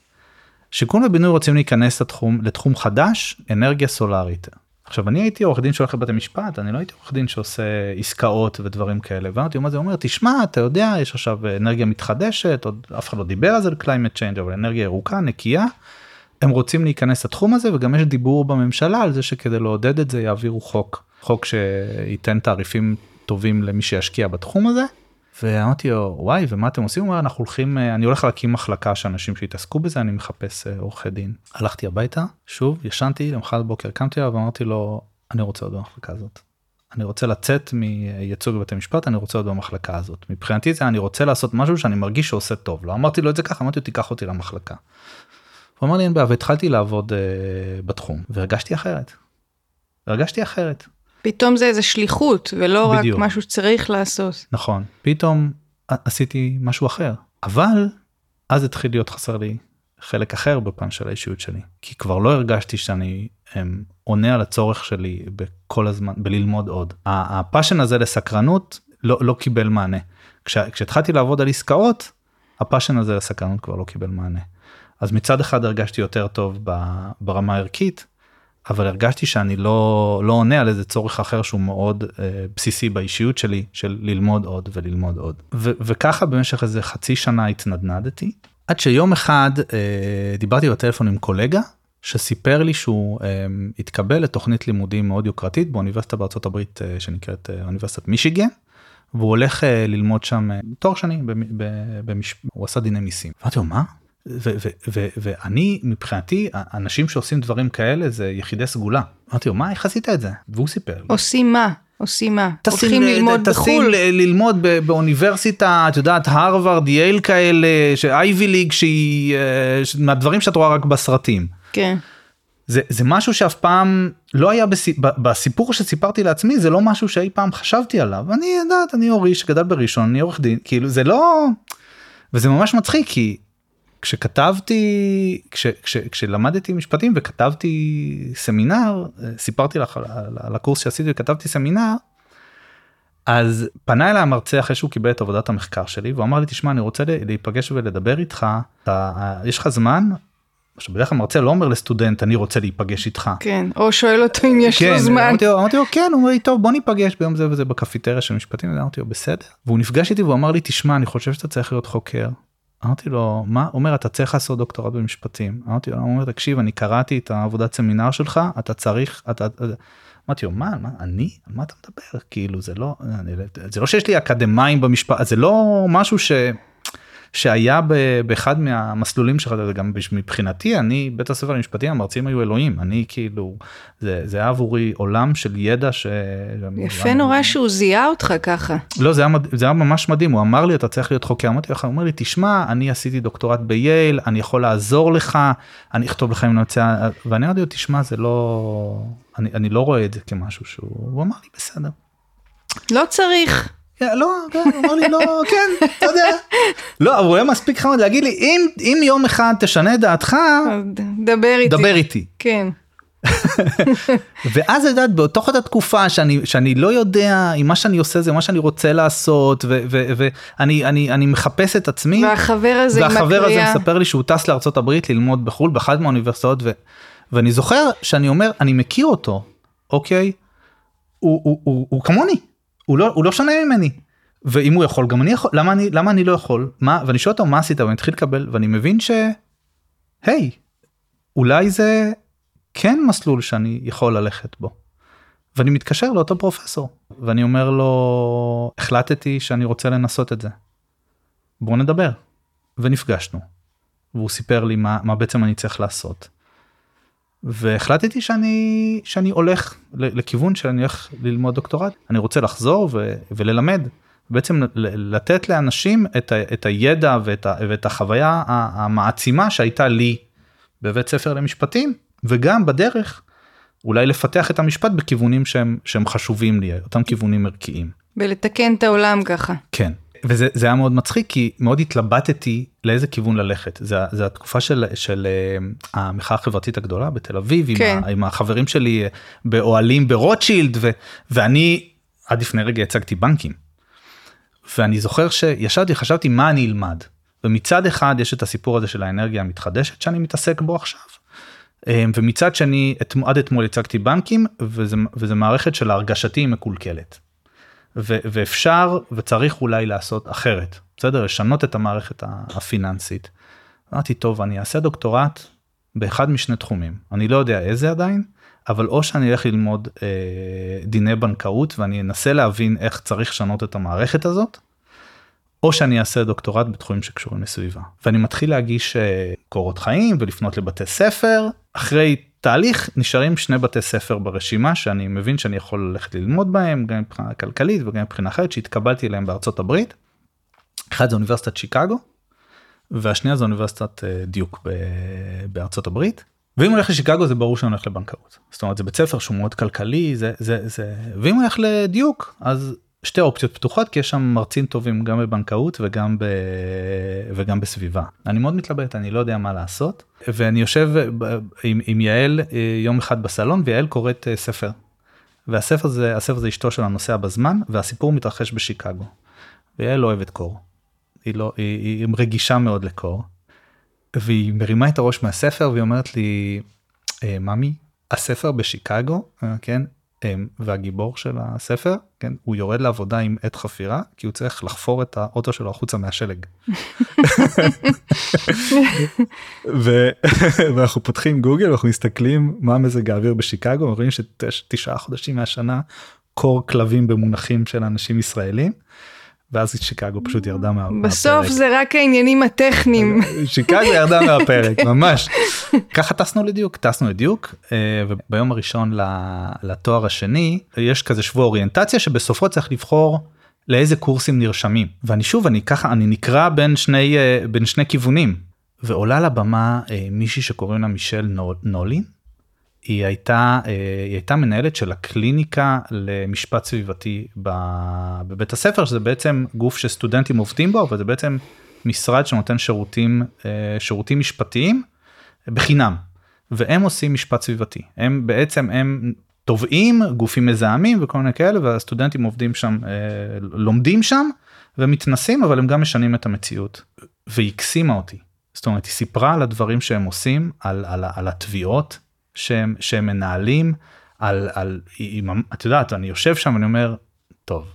שיכון ובינוי רוצים להיכנס לתחום לתחום חדש אנרגיה סולארית. עכשיו אני הייתי עורך דין שהולך לבתי משפט אני לא הייתי עורך דין שעושה עסקאות ודברים כאלה ואמרתי מה זה אומר תשמע אתה יודע יש עכשיו אנרגיה מתחדשת עוד אף אחד לא דיבר על זה climate change אבל אנרגיה ירוקה נקייה. הם רוצים להיכנס לתחום הזה וגם יש דיבור בממשלה על זה שכדי לעודד את זה יעבירו חוק חוק שייתן תעריפים טובים למי שישקיע בתחום הזה. ואמרתי לו וואי ומה אתם עושים? הוא אומר אנחנו הולכים אה, אני הולך להקים מחלקה של אנשים שיתעסקו בזה אני מחפש אה, עורכי דין. הלכתי הביתה שוב ישנתי למחרת בבוקר קמתי אליו ואמרתי לו אני רוצה עוד במחלקה הזאת. אני רוצה לצאת מייצוג בבתי משפט אני רוצה עוד במחלקה הזאת מבחינתי זה אני רוצה לעשות משהו שאני מרגיש שעושה טוב לא אמרתי לו את זה ככה אמרתי לו תיקח אותי למחלקה. הוא אמר לי אין בעיה והתחלתי לעבוד uh, בתחום והרגשתי אחרת. הרגשתי אחרת פתאום זה איזה שליחות, ולא בדיוק. רק משהו שצריך לעשות. נכון. פתאום עשיתי משהו אחר. אבל אז התחיל להיות חסר לי חלק אחר בפן של האישיות שלי. כי כבר לא הרגשתי שאני הם, עונה על הצורך שלי בכל הזמן בללמוד עוד. הפאשן הזה לסקרנות לא, לא קיבל מענה. כש, כשהתחלתי לעבוד על עסקאות הפאשן הזה לסקרנות כבר לא קיבל מענה. אז מצד אחד הרגשתי יותר טוב ברמה הערכית אבל הרגשתי שאני לא לא עונה על איזה צורך אחר שהוא מאוד אה, בסיסי באישיות שלי של ללמוד עוד וללמוד עוד ו- וככה במשך איזה חצי שנה התנדנדתי עד שיום אחד אה, דיברתי בטלפון עם קולגה שסיפר לי שהוא אה, התקבל לתוכנית לימודים מאוד יוקרתית באוניברסיטה בארצות הברית אה, שנקראת אה, אוניברסיטת מישיגן. והוא הולך אה, ללמוד שם אה, תואר שני במש... הוא עשה דיני מיסים. אמרתי לו מה? ואני מבחינתי אנשים שעושים דברים כאלה זה יחידי סגולה. אמרתי לו מה איך עשית את זה? והוא סיפר. עושים מה? עושים מה? טסים הולכים ללמוד טסים בחו"ל? ל- ללמוד באוניברסיטה את יודעת הרווארד יייל כאלה שאייבי ליג שהיא אה, מהדברים שאת רואה רק בסרטים. כן. זה זה משהו שאף פעם לא היה בסי, בסיפור שסיפרתי לעצמי זה לא משהו שאי פעם חשבתי עליו אני יודעת אני אורי שגדל בראשון אני עורך דין כאילו זה לא וזה ממש מצחיק כי כשכתבתי כש, כש, כשלמדתי משפטים וכתבתי סמינר סיפרתי לך על, על, על הקורס שעשיתי וכתבתי סמינר. אז פנה אליי המרצה אחרי שהוא קיבל את עבודת המחקר שלי והוא אמר לי תשמע אני רוצה להיפגש ולדבר איתך אתה, יש לך זמן. עכשיו בדרך כלל מרצה לא אומר לסטודנט אני רוצה להיפגש איתך. כן. או שואל אותו אם יש לו זמן. אמרתי לו, אמרתי לו כן הוא אומר לי טוב בוא ניפגש ביום זה וזה בקפיטריה של משפטים אמרתי לו בסדר והוא נפגש איתי והוא אמר לי תשמע אני חושב שאתה צריך להיות חוקר. אמרתי לו מה הוא אומר אתה צריך לעשות דוקטורט במשפטים אמרתי לו הוא אומר תקשיב אני קראתי את העבודת סמינר שלך אתה צריך אתה. אמרתי לו מה, מה אני על מה אתה מדבר כאילו זה לא אני, זה לא שיש לי אקדמאים במשפט זה לא משהו ש. שהיה באחד מהמסלולים שלך גם מבחינתי אני בית הספר למשפטי המרצים היו אלוהים אני כאילו זה זה היה עבורי עולם של ידע ש... יפה נורא שהוא זיהה אותך ככה. לא זה היה, זה היה ממש מדהים הוא אמר לי אתה צריך להיות חוקר אמרתי לך הוא אומר לי תשמע אני עשיתי דוקטורט בייל אני יכול לעזור לך אני אכתוב לך אם אני רוצה ואני אמרתי לו תשמע זה לא אני, אני לא רואה את זה כמשהו שהוא הוא אמר לי בסדר. לא צריך. לא, כן, אמר לי לא, כן, אתה יודע. לא, אבל הוא היה מספיק חמוד להגיד לי, אם, אם יום אחד תשנה את דעתך, דבר איתי. דבר איתי. כן. [laughs] ואז את יודעת בתוך אותה תקופה שאני שאני לא יודע אם מה שאני עושה זה מה שאני רוצה לעשות ואני אני אני מחפש את עצמי והחבר הזה והחבר הזה מספר לי שהוא טס לארצות הברית ללמוד בחו"ל באחת מהאוניברסיטאות ו, ואני זוכר שאני אומר אני מכיר אותו אוקיי הוא, הוא, הוא, הוא כמוני הוא לא, הוא לא שונה ממני. ואם הוא יכול גם אני יכול למה אני למה אני לא יכול מה ואני שואל אותו מה עשית ואני מתחיל לקבל ואני מבין ש... היי אולי זה כן מסלול שאני יכול ללכת בו. ואני מתקשר לאותו פרופסור ואני אומר לו החלטתי שאני רוצה לנסות את זה. בוא נדבר. ונפגשנו. והוא סיפר לי מה, מה בעצם אני צריך לעשות. והחלטתי שאני שאני הולך לכיוון שאני הולך ללמוד דוקטורט אני רוצה לחזור ו, וללמד בעצם לתת לאנשים את, ה, את הידע ואת, ה, ואת החוויה המעצימה שהייתה לי בבית ספר למשפטים וגם בדרך אולי לפתח את המשפט בכיוונים שהם שהם חשובים לי אותם כיוונים ערכיים. ולתקן את העולם ככה. כן. וזה היה מאוד מצחיק כי מאוד התלבטתי לאיזה כיוון ללכת זה, זה התקופה של, של uh, המחאה החברתית הגדולה בתל אביב כן. עם, ה, עם החברים שלי באוהלים ברוטשילד ו, ואני עד לפני רגע הצגתי בנקים. ואני זוכר שישבתי חשבתי מה אני אלמד ומצד אחד יש את הסיפור הזה של האנרגיה המתחדשת שאני מתעסק בו עכשיו. אה, ומצד שני עד אתמול הצגתי בנקים וזה, וזה מערכת של הרגשתי מקולקלת. ו- ואפשר וצריך אולי לעשות אחרת בסדר לשנות את המערכת הפיננסית. אמרתי טוב אני אעשה דוקטורט באחד משני תחומים אני לא יודע איזה עדיין אבל או שאני אלך ללמוד אה, דיני בנקאות ואני אנסה להבין איך צריך לשנות את המערכת הזאת. או שאני אעשה דוקטורט בתחומים שקשורים לסביבה ואני מתחיל להגיש אה, קורות חיים ולפנות לבתי ספר אחרי תהליך נשארים שני בתי ספר ברשימה שאני מבין שאני יכול ללכת ללמוד בהם גם מבחינה כלכלית וגם מבחינה אחרת שהתקבלתי אליהם בארצות הברית. אחד זה אוניברסיטת שיקגו והשנייה זה אוניברסיטת אה, דיוק בארצות הברית. ואם הולך לשיקגו זה ברור שאני הולך לבנקאות זאת אומרת זה בית ספר שהוא מאוד כלכלי זה זה זה ואם הולך לדיוק אז שתי אופציות פתוחות כי יש שם מרצים טובים גם בבנקאות וגם ב... וגם בסביבה. אני מאוד מתלבט אני לא יודע מה לעשות ואני יושב עם, עם יעל אה, יום אחד בסלון ויעל קוראת אה, ספר. והספר זה הספר זה אשתו של הנוסע בזמן והסיפור מתרחש בשיקגו. ויעל אוהבת קור. היא לא היא, היא רגישה מאוד לקור. והיא מרימה את הראש מהספר והיא אומרת לי אה, ממי הספר בשיקגו כן והגיבור של הספר כן הוא יורד לעבודה עם עת חפירה כי הוא צריך לחפור את האוטו שלו החוצה מהשלג. ו... [laughs] ואנחנו פותחים גוגל אנחנו מסתכלים מה מזג האוויר בשיקגו רואים שתשעה חודשים מהשנה קור כלבים במונחים של אנשים ישראלים. ואז שיקגו פשוט ירדה מהפרק. בסוף זה רק העניינים הטכניים. [laughs] שיקגו ירדה מהפרק ממש. ככה טסנו לדיוק טסנו לדיוק אה, וביום הראשון לתואר השני יש כזה שבוע אוריינטציה שבסופו צריך לבחור לאיזה קורסים נרשמים ואני שוב אני ככה אני נקרא בין שני אה, בין שני כיוונים ועולה לבמה אה, מישהי שקוראים לה מישל נולין היא הייתה היא הייתה מנהלת של הקליניקה למשפט סביבתי בבית הספר שזה בעצם גוף שסטודנטים עובדים בו אבל זה בעצם משרד שנותן שירותים שירותים משפטיים בחינם. והם עושים משפט סביבתי. הם בעצם הם תובעים גופים מזהמים וכל מיני כאלה והסטודנטים עובדים שם אה, לומדים שם ומתנסים אבל הם גם משנים את המציאות. והיא הקסימה אותי. זאת אומרת היא סיפרה על הדברים שהם עושים על, על, על התביעות שהם, שהם מנהלים על, על את יודעת אני יושב שם ואני אומר טוב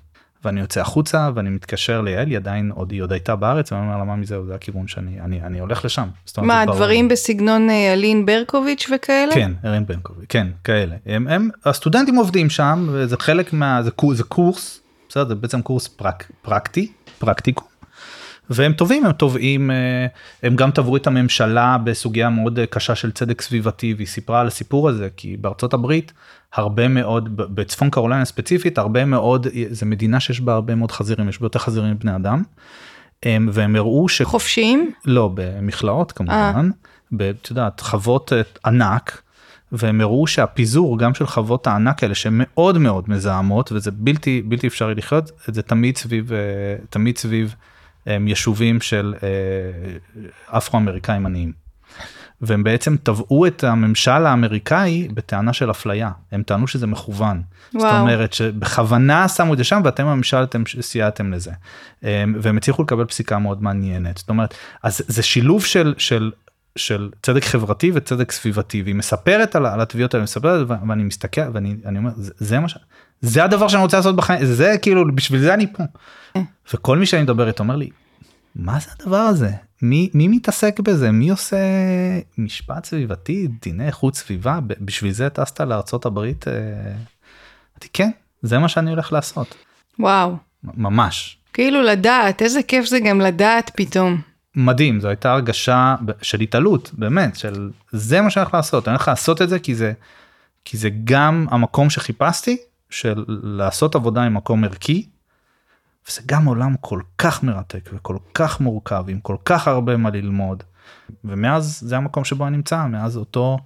ואני יוצא החוצה ואני מתקשר ליעל היא עדיין עוד היא עוד הייתה בארץ ואני אומר לה מה מזה זה הכיוון שאני אני אני הולך לשם. מה. דברים בסגנון אה, אלין ברקוביץ' וכאלה? כן, ארין בנקוביץ', כן, כאלה. הם, הם, הסטודנטים עובדים שם, וזה חלק מה... זה, זה קורס, בסדר, זה בעצם קורס פרק, פרקטי, פרקטיקום. והם טובים, הם תובעים, אה, הם גם תבעו את הממשלה בסוגיה מאוד אה, קשה של צדק סביבתי, והיא סיפרה על הסיפור הזה, כי בארצות הברית, הרבה מאוד, בצפון קרוליינה ספציפית, הרבה מאוד, זו מדינה שיש בה הרבה מאוד חזירים, יש בה יותר חזירים מבני אדם. הם- והם הראו ש... חופשיים? לא, במכלאות כמובן, את יודעת, חוות אה, ענק, והם הראו שהפיזור גם של חוות הענק האלה שהן מאוד מאוד מזהמות וזה בלתי בלתי אפשרי לחיות, זה תמיד סביב, אה, תמיד סביב אה, יישובים של אה, אפרו-אמריקאים עניים. והם בעצם תבעו את הממשל האמריקאי בטענה של אפליה, הם טענו שזה מכוון. זאת וואו. אומרת שבכוונה שמו את זה שם ואתם הממשל אתם סייעתם לזה. והם הצליחו לקבל פסיקה מאוד מעניינת. זאת אומרת, אז זה שילוב של, של, של צדק חברתי וצדק סביבתי, והיא מספרת על, על התביעות האלה, מספרת ואני מסתכל ואני אני אומר, זה, זה מה ש... זה הדבר שאני רוצה לעשות בחיים, זה כאילו, בשביל זה אני פה. וכל מי שאני מדבר איתו אומר לי, מה זה הדבר הזה? מי, מי מתעסק בזה? מי עושה משפט סביבתי, דיני איכות סביבה? בשביל זה טסת לארצות הברית? אה, אמרתי, כן, זה מה שאני הולך לעשות. וואו. ממש. כאילו לדעת, איזה כיף זה גם לדעת פתאום. מדהים, זו הייתה הרגשה של התעלות, באמת, של זה מה שאני הולך לעשות, אני הולך לעשות את זה כי זה, כי זה גם המקום שחיפשתי, של לעשות עבודה עם מקום ערכי, וזה גם עולם כל כך מרתק וכל כך מורכב, עם כל כך הרבה מה ללמוד, ומאז זה המקום שבו אני נמצא, מאז אותו,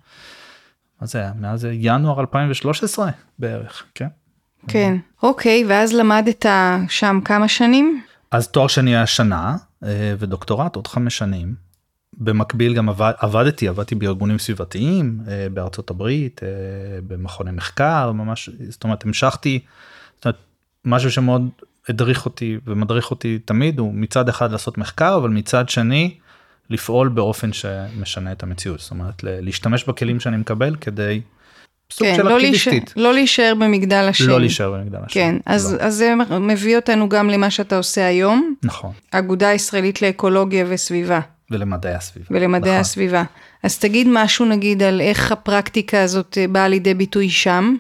מה זה היה? מאז ינואר 2013 בערך, כן? כן. אוקיי, ואז למדת שם כמה שנים? אז תואר שני היה שנה אה, ודוקטורט עוד חמש שנים. במקביל גם עבד, עבדתי עבדתי בארגונים סביבתיים אה, בארצות הברית אה, במכוני מחקר ממש זאת אומרת המשכתי זאת אומרת, משהו שמאוד הדריך אותי ומדריך אותי תמיד הוא מצד אחד לעשות מחקר אבל מצד שני לפעול באופן שמשנה את המציאות זאת אומרת להשתמש בכלים שאני מקבל כדי סוג כן, של לא, להישאר, אקטיביסטית לא להישאר במגדל השן. לא להישאר במגדל השן. כן, אז, לא. אז זה מביא אותנו גם למה שאתה עושה היום, נכון אגודה ישראלית לאקולוגיה וסביבה ולמדעי הסביבה. ולמדעי נכון. הסביבה. אז תגיד משהו נגיד על איך הפרקטיקה הזאת אה, באה לידי ביטוי שם.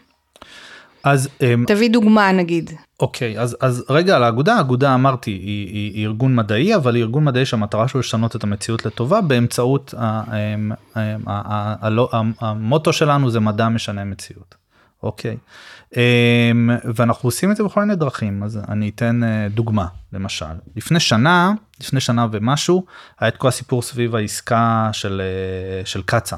אז אמ, תביא דוגמה נגיד. אוקיי אז אז רגע על האגודה האגודה אמרתי היא, היא, היא ארגון מדעי אבל היא ארגון מדעי שהמטרה שלו לשנות את המציאות לטובה באמצעות אמ, אמ, המוטו שלנו זה מדע משנה מציאות. אוקיי אמ, ואנחנו עושים את זה בכל מיני דרכים אז אני אתן אה, דוגמה למשל לפני שנה לפני שנה ומשהו היה את כל הסיפור סביב העסקה של אה, של קצא"א.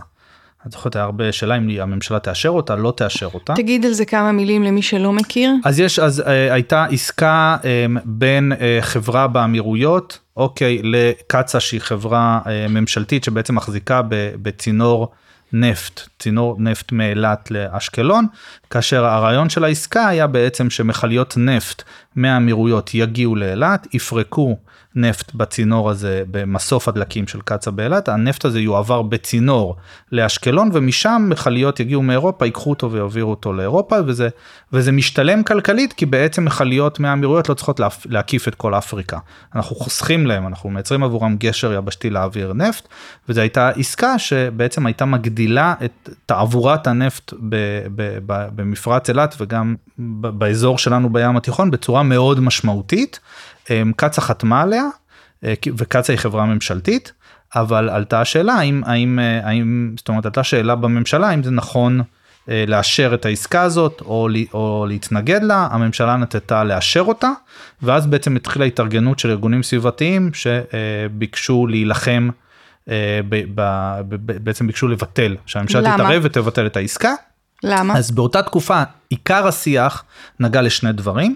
את זוכרת היה הרבה שאלה אם הממשלה תאשר אותה לא תאשר אותה. תגיד על זה כמה מילים למי שלא מכיר. אז יש אז אה, הייתה עסקה אה, בין אה, חברה באמירויות אוקיי לקצא"א שהיא חברה אה, ממשלתית שבעצם מחזיקה ב, בצינור נפט צינור נפט מאילת לאשקלון כאשר הרעיון של העסקה היה בעצם שמכליות נפט מהאמירויות יגיעו לאילת יפרקו נפט בצינור הזה במסוף הדלקים של קצא"א באילת הנפט הזה יועבר בצינור לאשקלון ומשם מכליות יגיעו מאירופה ייקחו אותו ויעבירו אותו לאירופה וזה וזה משתלם כלכלית כי בעצם מכליות מהאמירויות לא צריכות להפ- להקיף את כל אפריקה. אנחנו חוסכים להם אנחנו מייצרים עבורם גשר יבשתי להעביר נפט וזו הייתה עסקה שבעצם הייתה מגדילה את תעבורת הנפט ב, ב, ב, במפרץ אילת וגם באזור שלנו בים התיכון בצורה מאוד משמעותית. אמ, קצא"א חתמה עליה אה, וקצא"א היא חברה ממשלתית אבל עלתה השאלה האם האם אה, האם זאת אומרת עלתה שאלה בממשלה האם זה נכון אה, לאשר את העסקה הזאת או, או להתנגד לה הממשלה נטטה לאשר אותה ואז בעצם התחילה התארגנות של ארגונים סביבתיים שביקשו להילחם ב- ב- ב- בעצם ביקשו לבטל שהממשלה? תתערב ותבטל את העסקה. למה? אז באותה תקופה עיקר השיח נגע לשני דברים.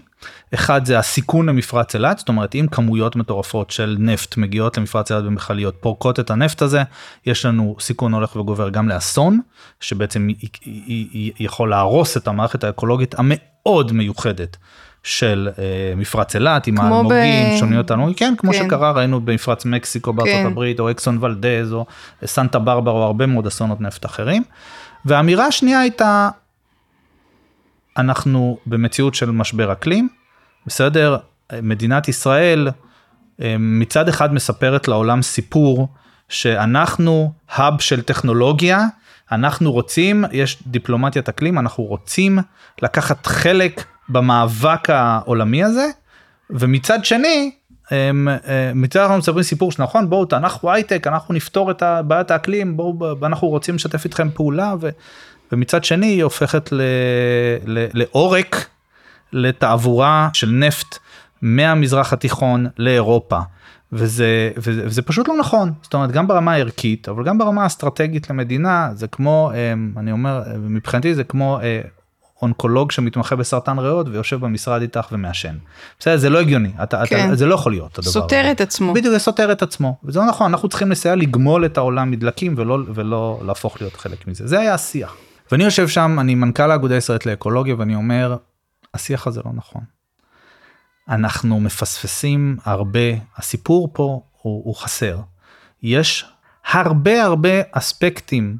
אחד זה הסיכון למפרץ אילת, זאת אומרת אם כמויות מטורפות של נפט מגיעות למפרץ אילת במכליות פורקות את הנפט הזה, יש לנו סיכון הולך וגובר גם לאסון, שבעצם יכול להרוס את המערכת האקולוגית המאוד מיוחדת. של אה, מפרץ אילת עם האלמוגים, ב- שוניות האלמוגים, כן, כמו כן. שקרה ראינו במפרץ מקסיקו בארצות כן. הברית, או אקסון ולדז, או סנטה ברברה, או הרבה מאוד אסונות נפט אחרים. והאמירה השנייה הייתה, אנחנו במציאות של משבר אקלים, בסדר? מדינת ישראל אה, מצד אחד מספרת לעולם סיפור שאנחנו האב של טכנולוגיה, אנחנו רוצים, יש דיפלומטיית אקלים, אנחנו רוצים לקחת חלק במאבק העולמי הזה, ומצד שני, מצד אנחנו מספרים סיפור שנכון בואו אנחנו הייטק אנחנו נפתור את בעיית האקלים בואו אנחנו רוצים לשתף איתכם פעולה ו, ומצד שני היא הופכת ל, ל, לעורק לתעבורה של נפט מהמזרח התיכון לאירופה. וזה, וזה, וזה פשוט לא נכון זאת אומרת גם ברמה הערכית אבל גם ברמה האסטרטגית למדינה זה כמו אה, אני אומר מבחינתי זה כמו אה, אונקולוג שמתמחה בסרטן ריאות ויושב במשרד איתך ומעשן. בסדר זה לא הגיוני אתה, כן. אתה, זה לא יכול להיות הדבר סותר את עצמו בדיוק זה סותר את עצמו וזה לא נכון אנחנו צריכים לסייע לגמול את העולם מדלקים ולא ולא להפוך להיות חלק מזה זה היה השיח. ואני יושב שם אני מנכ"ל האגודה הישראלית לאקולוגיה ואני אומר השיח הזה לא נכון. אנחנו מפספסים הרבה הסיפור פה הוא, הוא חסר. יש הרבה הרבה אספקטים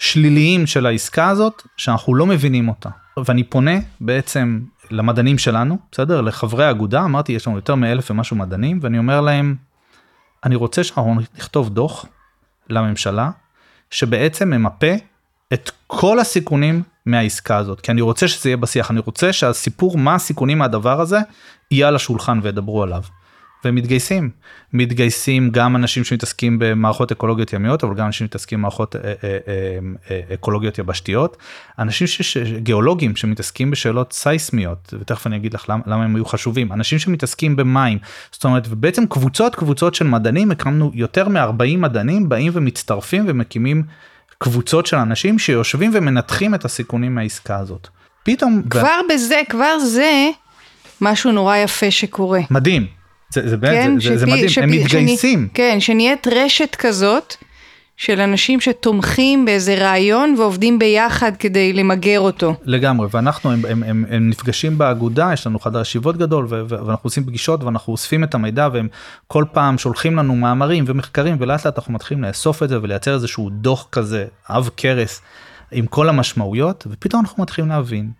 שליליים של העסקה הזאת שאנחנו לא מבינים אותה. ואני פונה בעצם למדענים שלנו, בסדר? לחברי האגודה, אמרתי יש לנו יותר מאלף ומשהו מדענים, ואני אומר להם, אני רוצה שאנחנו נכתוב דוח לממשלה, שבעצם ממפה את כל הסיכונים מהעסקה הזאת, כי אני רוצה שזה יהיה בשיח, אני רוצה שהסיפור מה הסיכונים מהדבר הזה יהיה על השולחן וידברו עליו. ומתגייסים. מתגייסים גם אנשים שמתעסקים במערכות אקולוגיות ימיות אבל גם אנשים שמתעסקים במערכות אה, אה, אה, אקולוגיות יבשתיות. אנשים ש... גיאולוגים שמתעסקים בשאלות סייסמיות ותכף אני אגיד לך למה, למה הם היו חשובים. אנשים שמתעסקים במים. זאת אומרת ובעצם קבוצות קבוצות של מדענים הקמנו יותר מ-40 מדענים באים ומצטרפים ומקימים קבוצות של אנשים שיושבים ומנתחים את הסיכונים מהעסקה הזאת. פתאום כבר ו... בזה כבר זה משהו נורא יפה שקורה. מדהים זה, זה, כן, זה, שפי, זה מדהים, שפי, הם מתגייסים. שני, כן, שנהיית רשת כזאת של אנשים שתומכים באיזה רעיון ועובדים ביחד כדי למגר אותו. לגמרי, ואנחנו, הם, הם, הם, הם נפגשים באגודה, יש לנו חדר ישיבות גדול, ו, ואנחנו עושים פגישות ואנחנו אוספים את המידע, והם כל פעם שולחים לנו מאמרים ומחקרים, ולאט לאט אנחנו מתחילים לאסוף את זה ולייצר איזשהו דוח כזה, עב כרס, עם כל המשמעויות, ופתאום אנחנו מתחילים להבין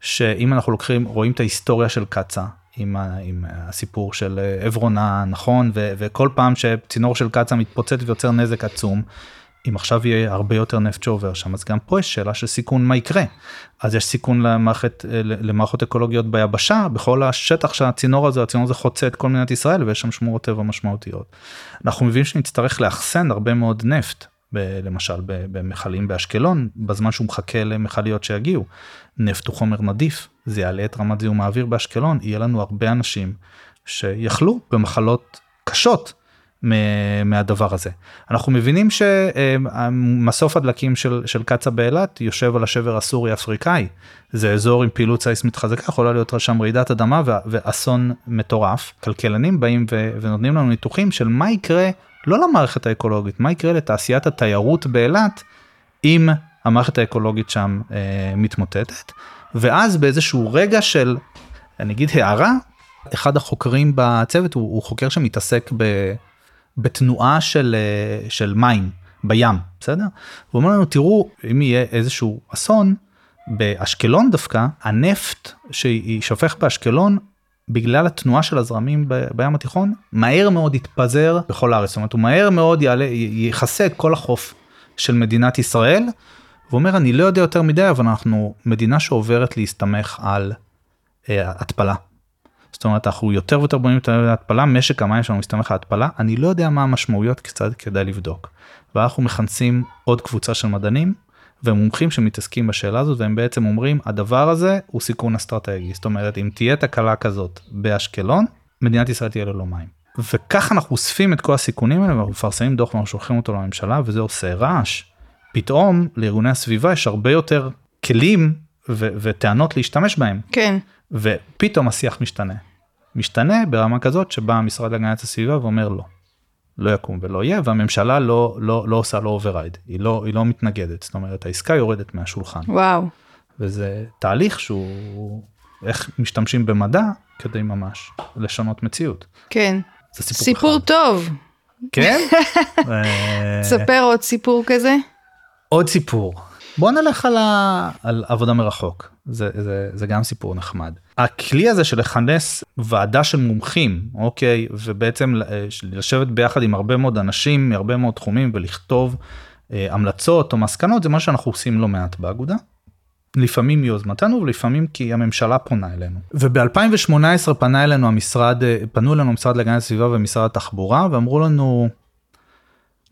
שאם אנחנו לוקחים, רואים את ההיסטוריה של קצא"א, עם, ה, עם הסיפור של אה, עברונה נכון ו, וכל פעם שצינור של קצא"א מתפוצץ ויוצר נזק עצום. אם עכשיו יהיה הרבה יותר נפט שעובר שם אז גם פה יש שאלה של סיכון מה יקרה. אז יש סיכון למערכת למערכות אקולוגיות ביבשה בכל השטח שהצינור הזה הצינור הזה חוצה את כל מדינת ישראל ויש שם שמורות טבע משמעותיות. אנחנו מבינים שנצטרך לאחסן הרבה מאוד נפט ב, למשל במכלים באשקלון בזמן שהוא מחכה למכליות שיגיעו. נפט הוא חומר נדיף זה יעלה את רמת זיהום האוויר באשקלון יהיה לנו הרבה אנשים שיחלו במחלות קשות מהדבר הזה. אנחנו מבינים שמסוף הדלקים של, של קצא"א באילת יושב על השבר הסורי אפריקאי זה אזור עם פעילות סייסמית חזקה יכולה להיות שם רעידת אדמה ואסון מטורף כלכלנים באים ונותנים לנו ניתוחים של מה יקרה לא למערכת האקולוגית מה יקרה לתעשיית התיירות באילת אם המערכת האקולוגית שם אה, מתמוטטת ואז באיזשהו רגע של אני אגיד הערה אחד החוקרים בצוות הוא, הוא חוקר שמתעסק ב, בתנועה של, אה, של מים בים בסדר? הוא אומר לנו תראו אם יהיה איזשהו אסון באשקלון דווקא הנפט שישפך באשקלון בגלל התנועה של הזרמים בים התיכון מהר מאוד יתפזר בכל הארץ זאת אומרת הוא מהר מאוד יעלה יכסה את כל החוף של מדינת ישראל והוא אומר אני לא יודע יותר מדי אבל אנחנו מדינה שעוברת להסתמך על אה, התפלה. זאת אומרת אנחנו יותר ויותר בונים את ההתפלה משק המים שלנו מסתמך על התפלה אני לא יודע מה המשמעויות קצת כדאי לבדוק. ואנחנו מכנסים עוד קבוצה של מדענים ומומחים שמתעסקים בשאלה הזאת והם בעצם אומרים הדבר הזה הוא סיכון אסטרטגי זאת אומרת אם תהיה תקלה כזאת באשקלון מדינת ישראל תהיה ללא מים. וככה אנחנו אוספים את כל הסיכונים האלה ואנחנו מפרסמים דוח ואנחנו שולחים אותו לממשלה וזה עושה רעש. פתאום לארגוני הסביבה יש הרבה יותר כלים ו- וטענות להשתמש בהם. כן. ופתאום השיח משתנה. משתנה ברמה כזאת שבה המשרד להגנת הסביבה ואומר לא. לא יקום ולא יהיה והממשלה לא לא לא עושה לו override היא לא היא לא מתנגדת זאת אומרת העסקה יורדת מהשולחן. וואו. וזה תהליך שהוא איך משתמשים במדע כדי ממש לשנות מציאות. כן. זה סיפור, סיפור טוב. כן? [laughs] ספר עוד סיפור כזה. עוד סיפור. בוא נלך על, ה... על עבודה מרחוק זה, זה, זה גם סיפור נחמד. הכלי הזה של לכנס ועדה של מומחים אוקיי ובעצם לשבת ביחד עם הרבה מאוד אנשים מהרבה מאוד תחומים ולכתוב אה, המלצות או מסקנות זה מה שאנחנו עושים לא מעט באגודה. לפעמים מיוזמתנו ולפעמים כי הממשלה פונה אלינו. וב-2018 פנה אלינו המשרד, אה, פנו אלינו המשרד להגנת הסביבה ומשרד התחבורה ואמרו לנו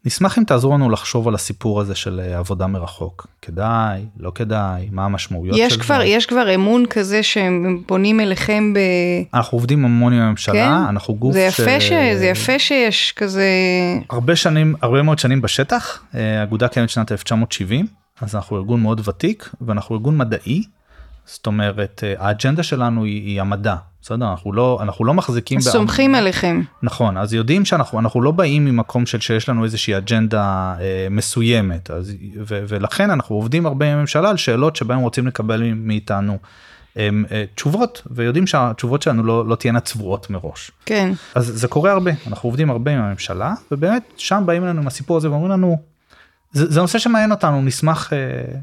נשמח אם תעזרו לנו לחשוב על הסיפור הזה של אה, עבודה מרחוק. כדאי, לא כדאי, מה המשמעויות של כבר, זה. יש כבר אמון כזה שהם פונים אליכם ב... אנחנו עובדים המון עם הממשלה, כן? אנחנו גוף זה יפה, ש... זה יפה שיש כזה... הרבה שנים, הרבה מאוד שנים בשטח, אה, האגודה קיימת שנת 1970, אז אנחנו ארגון מאוד ותיק ואנחנו ארגון מדעי, זאת אומרת אה, האג'נדה שלנו היא, היא המדע, בסדר? אנחנו לא, אנחנו לא מחזיקים... סומכים עליכם. נכון, אז יודעים שאנחנו אנחנו לא באים ממקום של שיש לנו איזושהי אג'נדה אה, מסוימת, אז, ו, ולכן אנחנו עובדים הרבה עם הממשלה על שאלות שבהם רוצים לקבל מאיתנו אה, אה, תשובות, ויודעים שהתשובות שלנו לא, לא תהיינה צבועות מראש. כן. אז זה קורה הרבה, אנחנו עובדים הרבה עם הממשלה, ובאמת שם באים אלינו עם הסיפור הזה ואומרים לנו, זה, נושא שמעניין אותנו נשמח אה,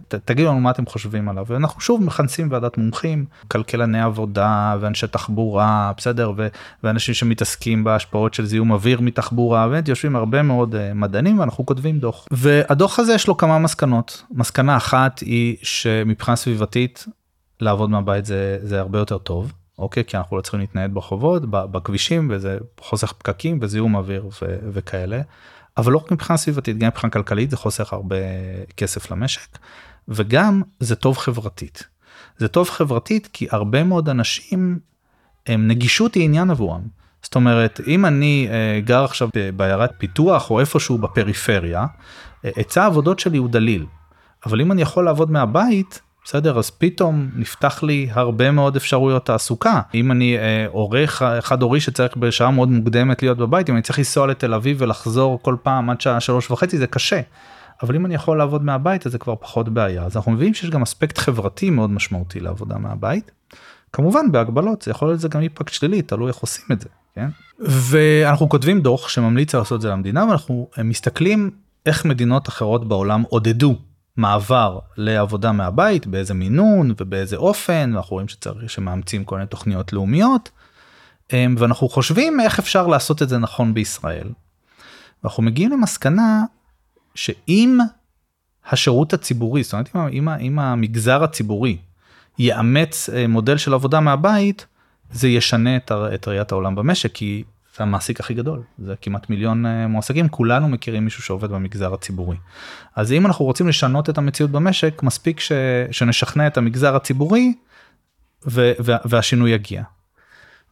תגידו לנו מה אתם חושבים עליו. ואנחנו שוב מכנסים ועדת מומחים כלכלני עבודה ואנשי תחבורה בסדר? ו, ואנשים שמתעסקים בהשפעות של זיהום אוויר מתחבורה באמת יושבים הרבה מאוד אה, מדענים ואנחנו כותבים דוח. והדוח הזה יש לו כמה מסקנות. מסקנה אחת היא שמבחינה סביבתית לעבוד מהבית זה זה הרבה יותר טוב אוקיי? כי אנחנו לא צריכים להתנייד ברחובות בכבישים וזה חוסך פקקים וזיהום אוויר ו, וכאלה. אבל לא רק מבחינה סביבתית גם מבחינה כלכלית זה חוסך הרבה כסף למשק וגם זה טוב חברתית. זה טוב חברתית כי הרבה מאוד אנשים הם נגישות היא עניין עבורם. זאת אומרת אם אני אה, גר עכשיו בעיירת פיתוח או איפשהו בפריפריה אה, היצע העבודות שלי הוא דליל. אבל אם אני יכול לעבוד מהבית בסדר? אז פתאום נפתח לי הרבה מאוד אפשרויות תעסוקה. אם אני אה, עורך חד הורי שצריך בשעה מאוד מוקדמת להיות בבית אם אני צריך לנסוע לתל אביב ולחזור כל פעם עד שעה שלוש וחצי זה קשה. אבל אם אני יכול לעבוד מהבית אז זה כבר פחות בעיה. אז אנחנו מבינים שיש גם אספקט חברתי מאוד משמעותי לעבודה מהבית. כמובן בהגבלות זה יכול להיות זה גם אימפקט שלילי תלוי איך עושים את זה כן? ואנחנו כותבים דוח שממליץ לעשות את זה למדינה ואנחנו מסתכלים איך מדינות אחרות בעולם עודדו מעבר לעבודה מהבית באיזה מינון ובאיזה אופן אנחנו רואים שצריך שמאמצים כל מיני תוכניות לאומיות אמ, ואנחנו חושבים איך אפשר לעשות את זה נכון בישראל. אנחנו מגיעים למסקנה שאם השירות הציבורי זאת אומרת אם, אם המגזר הציבורי יאמץ אה, מודל של עבודה מהבית זה ישנה את ראיית העולם במשק כי זה המעסיק הכי גדול זה כמעט מיליון אה, מועסקים כולנו מכירים מישהו שעובד במגזר הציבורי. אז אם אנחנו רוצים לשנות את המציאות במשק מספיק ש, שנשכנע את המגזר הציבורי ו, ו, והשינוי יגיע.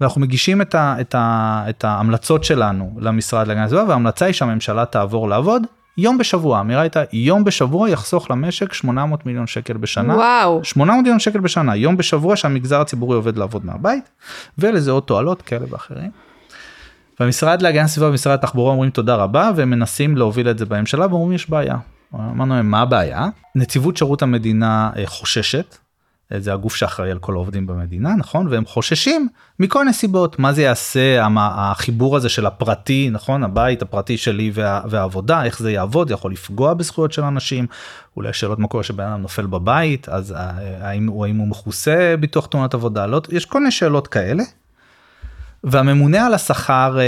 ואנחנו מגישים את, ה, את, ה, את ההמלצות שלנו למשרד להגנת הסביבה וההמלצה היא שהממשלה תעבור לעבוד יום בשבוע האמירה הייתה יום בשבוע יחסוך למשק 800 מיליון שקל בשנה וואו 800 מיליון שקל בשנה יום בשבוע שהמגזר הציבורי עובד לעבוד מהבית ולזה עוד תועלות כאלה ואחרים. והמשרד להגנת הסביבה ומשרד התחבורה אומרים תודה רבה והם מנסים להוביל את זה בממשלה ואומרים יש בעיה. אמרנו להם מה הבעיה? נציבות שירות המדינה אה, חוששת. אה, זה הגוף שאחראי על כל העובדים במדינה נכון והם חוששים מכל נסיבות מה זה יעשה החיבור הזה של הפרטי נכון הבית הפרטי שלי וה, והעבודה איך זה יעבוד יכול לפגוע בזכויות של אנשים אולי שאלות מה קורה שבן אדם נופל בבית אז אה, האם האם הוא מכוסה ביטוח תאונת עבודה לא יש כל מיני שאלות כאלה והממונה על השכר אה,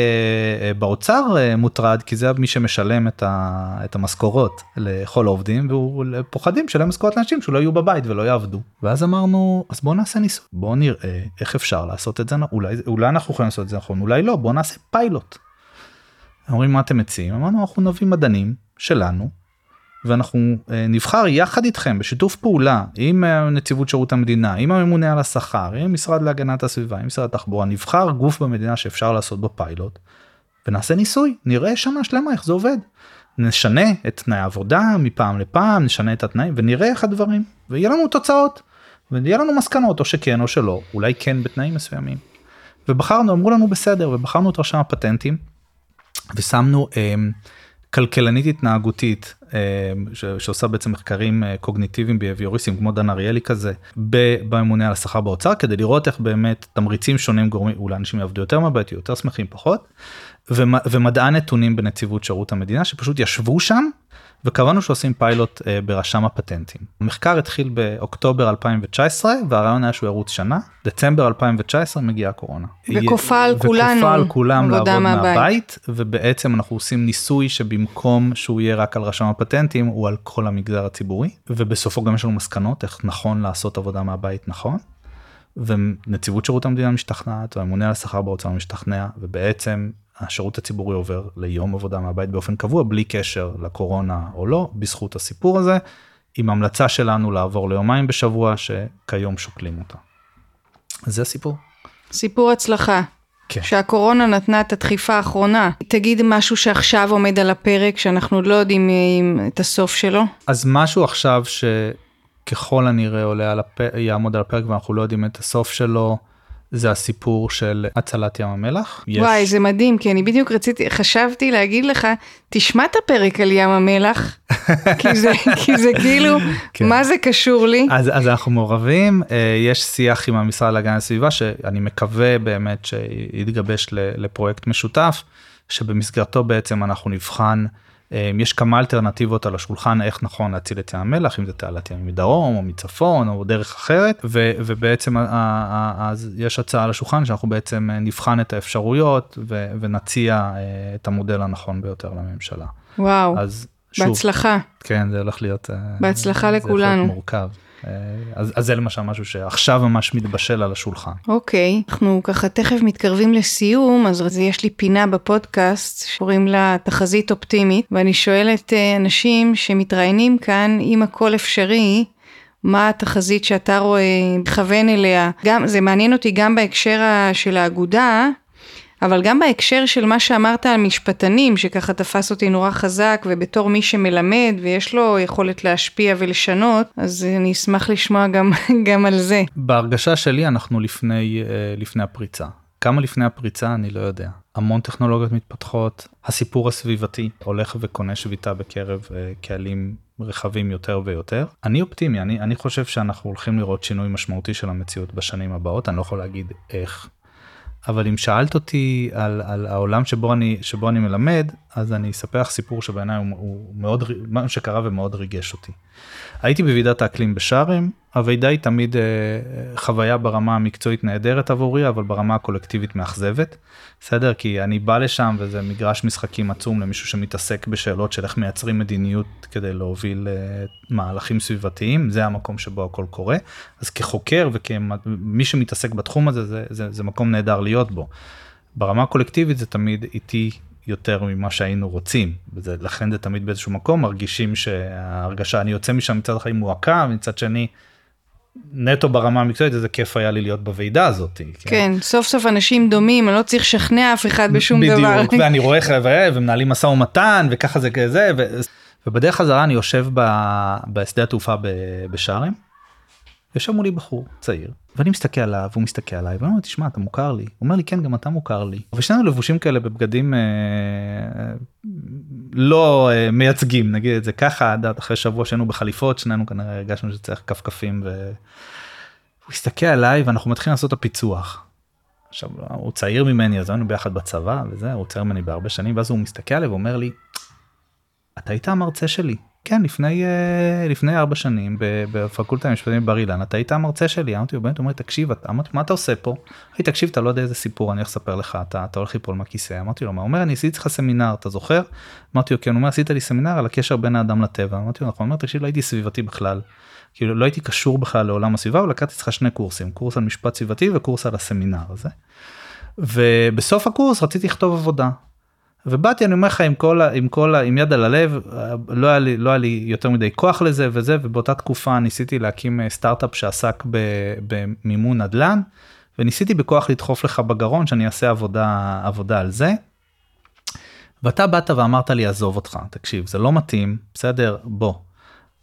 אה, באוצר אה, מוטרד כי זה מי שמשלם את, ה, את המשכורות לכל העובדים והוא פוחדים לשלם משכורות לאנשים שלא יהיו בבית ולא יעבדו. ואז אמרנו אז בוא נעשה ניסוי. בוא נראה איך אפשר לעשות את זה אולי אולי אנחנו יכולים לעשות את זה נכון אולי לא. בוא נעשה פיילוט. אומרים מה אתם מציעים? אמרנו אנחנו נביא מדענים שלנו ואנחנו אה, נבחר יחד איתכם בשיתוף פעולה עם אה, נציבות שירות המדינה עם הממונה על השכר עם משרד להגנת הסביבה עם משרד התחבורה נבחר גוף במדינה שאפשר לעשות בו פיילוט ונעשה ניסוי נראה שנה שלמה איך זה עובד. נשנה את תנאי העבודה מפעם לפעם נשנה את התנאים ונראה איך הדברים ויהיה לנו תוצאות ויהיה לנו מסקנות או שכן או שלא אולי כן בתנאים מסוימים. ובחרנו אמרו לנו בסדר ובחרנו את רשם הפטנטים ושמנו. אה, כלכלנית התנהגותית שעושה בעצם מחקרים אה, קוגניטיביים ביביוריסטים כמו דן אריאלי כזה בממונה על השכר באוצר כדי לראות איך באמת תמריצים שונים גורמים אולי אנשים יעבדו יותר מהבית יותר שמחים פחות ומדען נתונים בנציבות שירות המדינה שפשוט ישבו שם וקבענו שעושים פיילוט אה, ברשם הפטנטים. המחקר התחיל באוקטובר 2019 והרעיון היה שהוא ירוץ שנה, דצמבר 2019 מגיעה הקורונה. וכופה על כולנו וכופה על כולם לעבוד מהבית. מהבית, ובעצם אנחנו עושים ניסוי שבמקום שהוא יהיה רק על רשם הפטנטים הוא על כל המגזר הציבורי, ובסופו גם יש לנו מסקנות איך נכון לעשות עבודה מהבית נכון. ונציבות שירות המדינה משתכנעת והממונה על השכר באוצר משתכנע ובעצם השירות הציבורי עובר ליום עבודה מהבית באופן קבוע בלי קשר לקורונה או לא בזכות הסיפור הזה עם המלצה שלנו לעבור ליומיים בשבוע שכיום שוקלים אותה. זה הסיפור. סיפור הצלחה. כן. שהקורונה נתנה את הדחיפה האחרונה. תגיד משהו שעכשיו עומד על הפרק, שאנחנו עוד לא יודעים את הסוף שלו. אז משהו עכשיו שככל הנראה עולה על הפ... יעמוד על הפרק ואנחנו לא יודעים את הסוף שלו. זה הסיפור של הצלת ים המלח. יש... וואי, זה מדהים, כי אני בדיוק רציתי, חשבתי להגיד לך, תשמע את הפרק על ים המלח, [laughs] כי, זה, כי זה כאילו, כן. מה זה קשור לי? אז, אז אנחנו מעורבים, יש שיח עם המשרד להגנת הסביבה, שאני מקווה באמת שיתגבש לפרויקט משותף, שבמסגרתו בעצם אנחנו נבחן. יש כמה אלטרנטיבות על השולחן איך נכון להציל את ים המלח אם זה תעלת ים מדרום או מצפון או דרך אחרת ו, ובעצם אז יש הצעה על השולחן שאנחנו בעצם נבחן את האפשרויות ו, ונציע את המודל הנכון ביותר לממשלה. וואו, אז שוב, בהצלחה. כן זה הולך להיות בהצלחה לכולנו. מורכב. אז, אז זה למשל משהו שעכשיו ממש מתבשל על השולחן. אוקיי, okay, אנחנו ככה תכף מתקרבים לסיום, אז יש לי פינה בפודקאסט שקוראים לה תחזית אופטימית, ואני שואלת אנשים שמתראיינים כאן, אם הכל אפשרי, מה התחזית שאתה רואה, מכוון אליה. גם, זה מעניין אותי גם בהקשר של האגודה, אבל גם בהקשר של מה שאמרת על משפטנים, שככה תפס אותי נורא חזק, ובתור מי שמלמד ויש לו יכולת להשפיע ולשנות, אז אני אשמח לשמוע גם, [laughs] גם על זה. בהרגשה שלי אנחנו לפני, לפני הפריצה. כמה לפני הפריצה אני לא יודע. המון טכנולוגיות מתפתחות, הסיפור הסביבתי הולך וקונה שביתה בקרב קהלים רחבים יותר ויותר. אני אופטימי, אני, אני חושב שאנחנו הולכים לראות שינוי משמעותי של המציאות בשנים הבאות, אני לא יכול להגיד איך. אבל אם שאלת אותי על, על העולם שבו אני, שבו אני מלמד, אז אני אספר לך סיפור שבעיניי הוא, הוא מאוד, מה שקרה ומאוד ריגש אותי. הייתי בוועידת האקלים בשארם, הוועידה היא תמיד אה, חוויה ברמה המקצועית נהדרת עבורי, אבל ברמה הקולקטיבית מאכזבת. בסדר? כי אני בא לשם וזה מגרש משחקים עצום למישהו שמתעסק בשאלות של איך מייצרים מדיניות כדי להוביל אה, מהלכים סביבתיים, זה המקום שבו הכל קורה. אז כחוקר וכמי שמתעסק בתחום הזה, זה, זה, זה מקום נהדר להיות בו. ברמה הקולקטיבית זה תמיד איטי יותר ממה שהיינו רוצים וזה לכן זה תמיד באיזשהו מקום מרגישים שההרגשה אני יוצא משם מצד אחד מועקה מצד שני. נטו ברמה המקצועית איזה כיף היה לי להיות בוועידה הזאת. כן, כן סוף סוף אנשים דומים אני לא צריך לשכנע אף אחד בשום בדיוק, דבר. בדיוק [laughs] ואני רואה חבר'ה ומנהלים משא ומתן וככה זה כזה ו... ובדרך חזרה אני יושב ב... בשדה התעופה בשארם. יושב מולי בחור צעיר ואני מסתכל עליו הוא מסתכל עליי ואני אומר תשמע אתה מוכר לי. הוא אומר לי כן גם אתה מוכר לי. ושנינו לבושים כאלה בבגדים אה, לא אה, מייצגים נגיד את זה ככה עד אחרי שבוע שהיינו בחליפות שנינו כנראה הרגשנו שצריך כפכפים והוא הסתכל עליי ואנחנו מתחילים לעשות את הפיצוח. עכשיו הוא צעיר ממני אז היינו ביחד בצבא וזה הוא צעיר ממני בהרבה שנים ואז הוא מסתכל עליי ואומר לי אתה היית המרצה שלי כן לפני לפני ארבע שנים בפקולטה למשפטים בבר אילן אתה היית המרצה שלי אמרתי לו באמת תקשיב אתה מה אתה עושה פה. היי תקשיב אתה לא יודע איזה סיפור אני הולך לספר לך אתה אתה הולך ליפול מהכיסא. אמרתי לו מה? אומר אני עשיתי לך סמינר אתה זוכר? אמרתי לו כן. הוא אומר עשית לי סמינר על הקשר בין האדם לטבע. אמרתי לו נכון. אומר תקשיב לא הייתי סביבתי בכלל. כאילו לא הייתי קשור בכלל לעולם הסביבה אבל לקחתי לך שני קורסים קורס על משפט סביבתי וקורס על הסמינר הזה. ובסוף הקורס רציתי לכתוב עבודה ובאתי אני אומר לך עם כל עם כל עם יד על הלב לא היה לי לא היה לי יותר מדי כוח לזה וזה ובאותה תקופה ניסיתי להקים סטארט-אפ שעסק במימון נדל"ן וניסיתי בכוח לדחוף לך בגרון שאני אעשה עבודה עבודה על זה. ואתה באת ואמרת לי עזוב אותך תקשיב זה לא מתאים בסדר בוא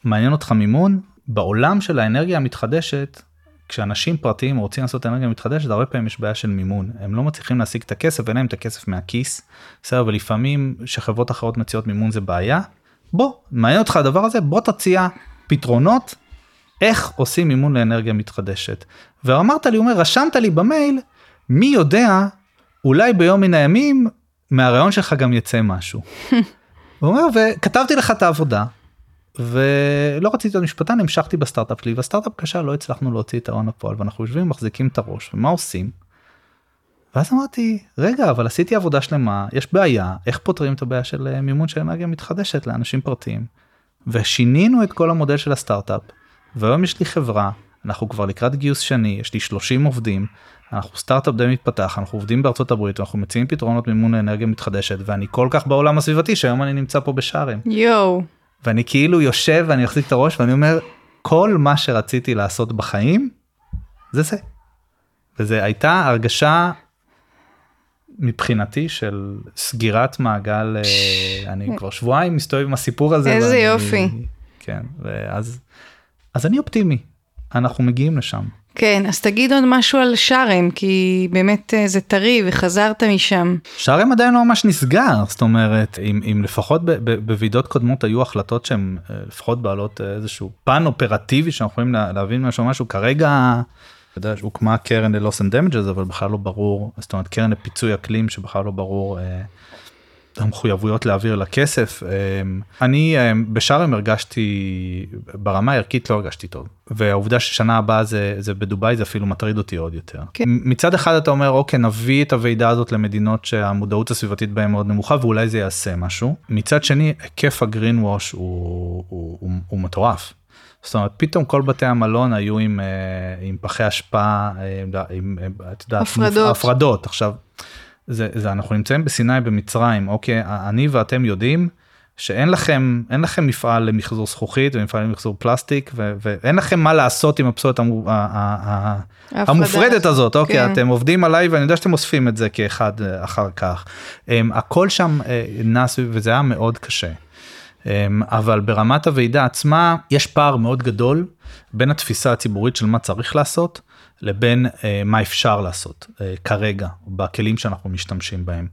מעניין אותך מימון בעולם של האנרגיה המתחדשת כשאנשים פרטיים רוצים לעשות אנרגיה מתחדשת הרבה פעמים יש בעיה של מימון הם לא מצליחים להשיג את הכסף ואין להם את הכסף מהכיס. בסדר ולפעמים שחברות אחרות מציעות מימון זה בעיה. בוא מעניין אותך הדבר הזה בוא תציע פתרונות איך עושים מימון לאנרגיה מתחדשת. ואמרת לי אומר רשמת לי במייל מי יודע אולי ביום מן הימים מהרעיון שלך גם יצא משהו. [laughs] הוא אומר וכתבתי לך את העבודה ולא רציתי להיות משפטן המשכתי בסטארט-אפ שלי והסטארט-אפ קשה לא הצלחנו להוציא את ההון הפועל ואנחנו יושבים מחזיקים את הראש ומה עושים. ואז אמרתי רגע אבל עשיתי עבודה שלמה יש בעיה איך פותרים את הבעיה של אה, מימון של אנרגיה מתחדשת לאנשים פרטיים. ושינינו את כל המודל של הסטארט-אפ והיום יש לי חברה אנחנו כבר לקראת גיוס שני יש לי 30 עובדים אנחנו סטארט-אפ די מתפתח אנחנו עובדים בארצות הברית אנחנו מציעים פתרונות מימון לאנרגיה מתחדשת ואני כל כך בעולם הסביבתי שהיום אני נמצא פה בשארם. יואו. ואני כאילו יושב ואני מחזיק את הראש ואני אומר כל מה שרציתי לעשות בחיים זה זה. וזה הייתה הרגשה מבחינתי של סגירת מעגל אה, אני כבר שבועיים מסתובב עם הסיפור הזה. איזה ואני, יופי. כן ואז אז אני אופטימי אנחנו מגיעים לשם. כן, אז תגיד עוד משהו על שארם, כי באמת אה, זה טרי וחזרת משם. שארם עדיין לא ממש נסגר זאת אומרת אם, אם לפחות בוועידות קודמות היו החלטות שהן אה, לפחות בעלות אה, איזשהו פן אופרטיבי שאנחנו יכולים לה, להבין משהו משהו כרגע. אתה יודע שהוקמה קרן ל-loss and damages אבל בכלל לא ברור זאת אומרת קרן לפיצוי אקלים שבכלל לא ברור. אה, המחויבויות להעביר לה כסף אמ, אני אמ, בשארם הרגשתי ברמה הערכית לא הרגשתי טוב והעובדה ששנה הבאה זה זה בדובאי זה אפילו מטריד אותי עוד יותר. כן. מצד אחד אתה אומר אוקיי נביא את הוועידה הזאת למדינות שהמודעות הסביבתית בהן מאוד נמוכה ואולי זה יעשה משהו מצד שני היקף הגרין ווש הוא, הוא, הוא, הוא מטורף. זאת אומרת פתאום כל בתי המלון היו עם, אה, עם פחי אשפה אה, עם, עם את יודעת, הפרדות. הפרדות עכשיו זה, זה אנחנו נמצאים בסיני במצרים אוקיי אני ואתם יודעים שאין לכם אין לכם מפעל למחזור זכוכית ומפעל למחזור פלסטיק ו, ואין לכם מה לעשות עם הפסולת המו- המופרדת הזאת אוקיי כן. אתם עובדים עליי ואני יודע שאתם אוספים את זה כאחד אה, אחר כך. אמ, הכל שם אה, נע סביב וזה היה מאוד קשה. אמ, אבל ברמת הוועידה עצמה יש פער מאוד גדול בין התפיסה הציבורית של מה צריך לעשות לבין אה, מה אפשר לעשות אה, כרגע בכלים שאנחנו משתמשים בהם.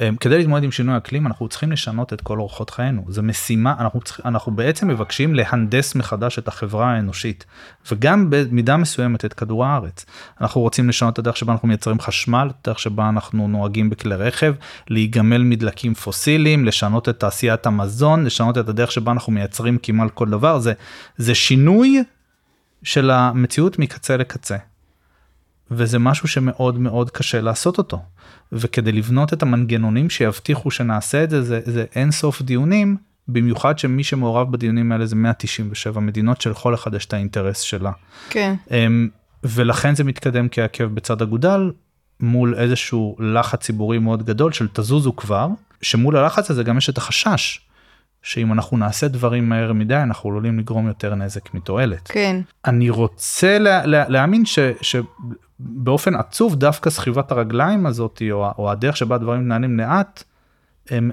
אה, כדי להתמודד עם שינוי אקלים אנחנו צריכים לשנות את כל אורחות חיינו זה משימה אנחנו צריכים אנחנו בעצם מבקשים להנדס מחדש את החברה האנושית וגם במידה מסוימת את כדור הארץ. אנחנו רוצים לשנות את הדרך שבה אנחנו מייצרים חשמל את הדרך שבה אנחנו נוהגים בכלי רכב להיגמל מדלקים פוסיליים לשנות את תעשיית המזון לשנות את הדרך שבה אנחנו מייצרים כמעט כל דבר זה זה שינוי של המציאות מקצה לקצה. וזה משהו שמאוד מאוד קשה לעשות אותו. וכדי לבנות את המנגנונים שיבטיחו שנעשה את זה, זה, זה אין סוף דיונים, במיוחד שמי שמעורב בדיונים האלה זה 197 מדינות שלכל אחד יש את האינטרס שלה. כן. אמ, ולכן זה מתקדם כעקב בצד אגודל מול איזשהו לחץ ציבורי מאוד גדול של תזוזו כבר, שמול הלחץ הזה גם יש את החשש. שאם אנחנו נעשה דברים מהר מדי אנחנו עלולים לגרום יותר נזק מתועלת. כן. אני רוצה לה, לה, להאמין ש, שבאופן עצוב דווקא סחיבת הרגליים הזאת או, או הדרך שבה דברים מתנהלים לאט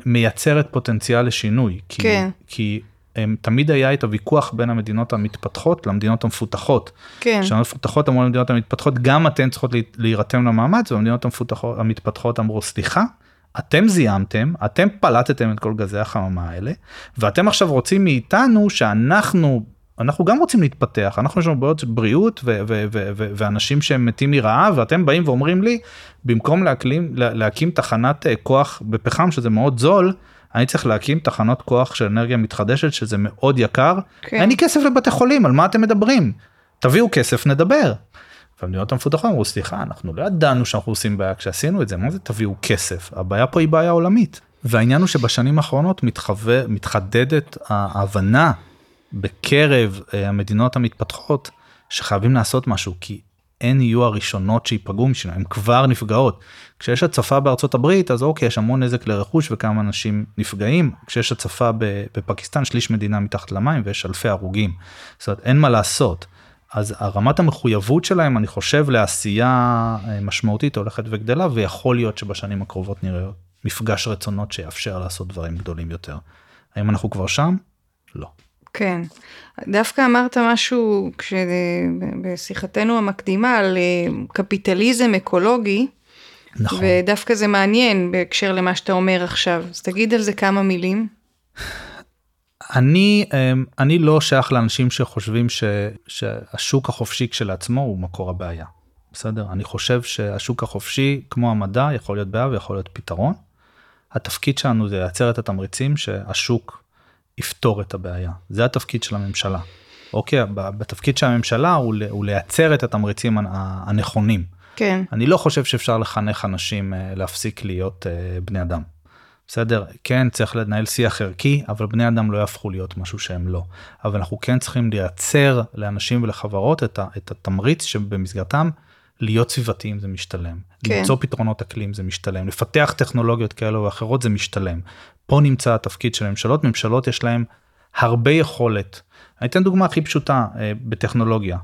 מייצרת פוטנציאל לשינוי. כי, כן. כי הם, תמיד היה את הוויכוח בין המדינות המתפתחות למדינות המפותחות. כן. כשהמדינות המפותחות אמרו למדינות המתפתחות גם אתן צריכות לה- להירתם למאמץ והמדינות המפותחות המתפתחות אמרו סליחה. אתם זיהמתם, אתם פלטתם את כל גזי החממה האלה, ואתם עכשיו רוצים מאיתנו שאנחנו, אנחנו גם רוצים להתפתח, אנחנו יש לנו בעיות בריאות ו- ו- ו- ו- ואנשים שהם מתים מרעב, ואתם באים ואומרים לי, במקום להקלים, לה- להקים תחנת אה, כוח בפחם שזה מאוד זול, אני צריך להקים תחנות כוח של אנרגיה מתחדשת שזה מאוד יקר, כן. אין לי כסף לבתי חולים, על מה אתם מדברים? תביאו כסף נדבר. והמדינות המפותחות אמרו סליחה אנחנו לא ידענו שאנחנו עושים בעיה כשעשינו את זה מה זה תביאו כסף? הבעיה פה היא בעיה עולמית. והעניין הוא שבשנים האחרונות מתחווה מתחדדת ההבנה בקרב אה, המדינות המתפתחות שחייבים לעשות משהו כי הן יהיו הראשונות שייפגעו משנה הן כבר נפגעות. כשיש הצפה בארצות הברית אז אוקיי יש המון נזק לרכוש וכמה אנשים נפגעים. כשיש הצפה בפקיסטן שליש מדינה מתחת למים ויש אלפי הרוגים. זאת אומרת אין מה לעשות. אז הרמת המחויבות שלהם אני חושב לעשייה אה, משמעותית הולכת וגדלה ויכול להיות שבשנים הקרובות נראה מפגש רצונות שיאפשר לעשות דברים גדולים יותר. האם אנחנו כבר שם? לא. כן. דווקא אמרת משהו כש... בשיחתנו המקדימה על אה, קפיטליזם אקולוגי, נכון. ודווקא זה מעניין בהקשר למה שאתה אומר עכשיו. אז תגיד על זה כמה מילים. אני אמ, אני לא שייך לאנשים שחושבים ש, שהשוק החופשי כשלעצמו הוא מקור הבעיה. בסדר? אני חושב שהשוק החופשי כמו המדע יכול להיות בעיה ויכול להיות פתרון. התפקיד שלנו זה לייצר את התמריצים שהשוק יפתור את הבעיה. זה התפקיד של הממשלה. אוקיי, בתפקיד של הממשלה הוא, הוא לייצר את התמריצים הנכונים. כן. אני לא חושב שאפשר לחנך אנשים אה, להפסיק להיות אה, בני אדם. בסדר? כן, צריך לנהל שיח ערכי, אבל בני אדם לא יהפכו להיות משהו שהם לא. אבל אנחנו כן צריכים לייצר לאנשים ולחברות את, ה, את התמריץ שבמסגרתם להיות סביבתיים זה משתלם. כן. למצוא פתרונות אקלים זה משתלם. לפתח טכנולוגיות כאלו ואחרות זה משתלם. פה נמצא התפקיד של ממשלות. ממשלות יש להם הרבה יכולת. אני אתן דוגמה הכי פשוטה אה, בטכנולוגיה.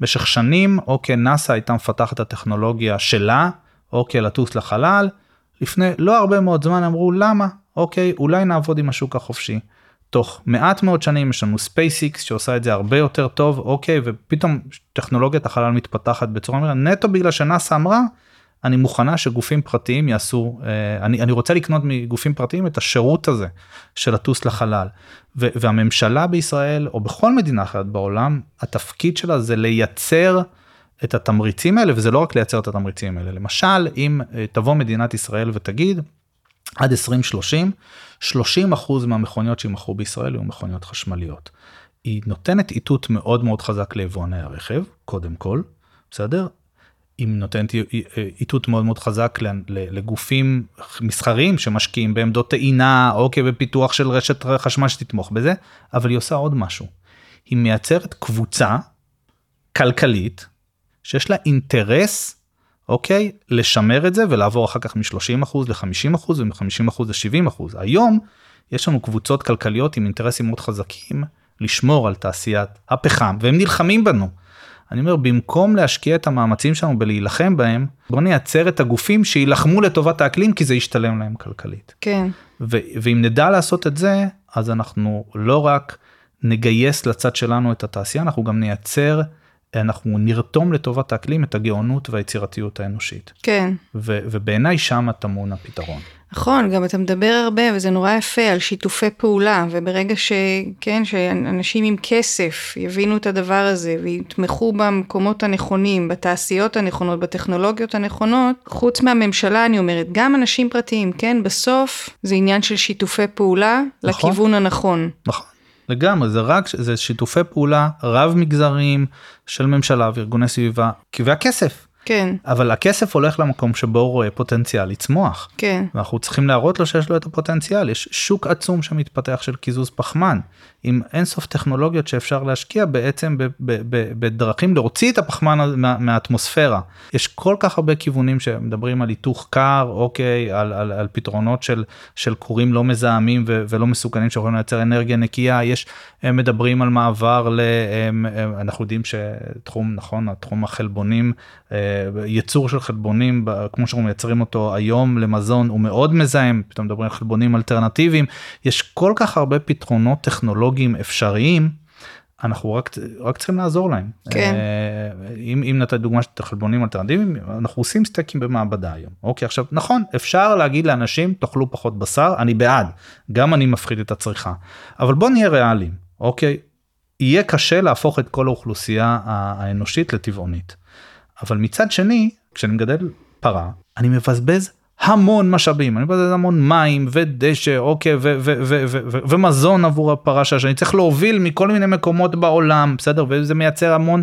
במשך שנים, אוקיי, נאסא הייתה מפתחת את הטכנולוגיה שלה, אוקיי, לטוס לחלל. לפני לא הרבה מאוד זמן אמרו למה, אוקיי, אולי נעבוד עם השוק החופשי. תוך מעט מאוד שנים יש לנו SpaceX שעושה את זה הרבה יותר טוב, אוקיי, ופתאום טכנולוגיית החלל מתפתחת בצורה מהירה, נטו בגלל שנאסא אמרה, אני מוכנה שגופים פרטיים יעשו, אה, אני, אני רוצה לקנות מגופים פרטיים את השירות הזה של לטוס לחלל. ו, והממשלה בישראל, או בכל מדינה אחרת בעולם, התפקיד שלה זה לייצר את התמריצים האלה, וזה לא רק לייצר את התמריצים האלה. למשל, אם אה, תבוא מדינת ישראל ותגיד, עד 2030, 30 אחוז מהמכוניות שימכרו בישראל יהיו מכוניות חשמליות. היא נותנת איתות מאוד מאוד חזק ליבואני הרכב, קודם כל, בסדר? היא נותנת איתות מאוד מאוד חזק לגופים מסחריים שמשקיעים בעמדות טעינה, אוקיי, בפיתוח של רשת חשמל שתתמוך בזה, אבל היא עושה עוד משהו. היא מייצרת קבוצה כלכלית שיש לה אינטרס אוקיי? לשמר את זה ולעבור אחר כך מ-30% ל-50% ומ-50% ל-70%. היום יש לנו קבוצות כלכליות עם אינטרסים מאוד חזקים לשמור על תעשיית הפחם והם נלחמים בנו. אני אומר במקום להשקיע את המאמצים שלנו בלהילחם בהם בוא נייצר את הגופים שיילחמו לטובת האקלים כי זה ישתלם להם כלכלית. כן. ו- ואם נדע לעשות את זה אז אנחנו לא רק נגייס לצד שלנו את התעשייה אנחנו גם נייצר אנחנו נרתום לטובת האקלים את הגאונות והיצירתיות האנושית. כן. ו- ובעיניי שם טמון הפתרון. נכון, גם אתה מדבר הרבה וזה נורא יפה על שיתופי פעולה וברגע שכן שאנשים עם כסף יבינו את הדבר הזה ויתמכו במקומות הנכונים, בתעשיות הנכונות, בטכנולוגיות הנכונות, חוץ מהממשלה אני אומרת, גם אנשים פרטיים, כן, בסוף זה עניין של שיתופי פעולה נכון, לכיוון הנכון. נכון. לגמרי זה רק זה שיתופי פעולה רב מגזריים של ממשלה וארגוני סביבה והכסף כן. אבל הכסף הולך למקום שבו הוא רואה פוטנציאל לצמוח. כן. ואנחנו צריכים להראות לו שיש לו את הפוטנציאל, יש שוק עצום שמתפתח של קיזוז פחמן, עם אינסוף טכנולוגיות שאפשר להשקיע בעצם בדרכים להוציא את הפחמן מה, מהאטמוספירה. יש כל כך הרבה כיוונים שמדברים על היתוך קר, אוקיי, על, על, על פתרונות של, של כורים לא מזהמים ו, ולא מסוכנים שיכולים לייצר אנרגיה נקייה, יש, הם מדברים על מעבר ל... הם, הם, אנחנו יודעים שתחום, נכון, התחום החלבונים, אה, ייצור של חלבונים כמו שאנחנו מייצרים אותו היום למזון הוא מאוד מזהם פתאום מדברים על חלבונים אלטרנטיביים יש כל כך הרבה פתרונות טכנולוגיים אפשריים. אנחנו רק רק צריכים לעזור להם. כן. אה, אם, אם נתת דוגמה של חלבונים אלטרנטיביים אנחנו עושים סטייקים במעבדה היום. אוקיי עכשיו נכון אפשר להגיד לאנשים תאכלו פחות בשר אני בעד גם אני מפחית את הצריכה אבל בוא נהיה ריאליים אוקיי יהיה קשה להפוך את כל האוכלוסייה האנושית לטבעונית. אבל מצד שני כשאני מגדל פרה אני מבזבז המון משאבים אני מבזבז המון מים ודשא אוקיי ו- ו- ו- ו- ו- ומזון עבור הפרה שאני צריך להוביל מכל מיני מקומות בעולם בסדר? וזה מייצר המון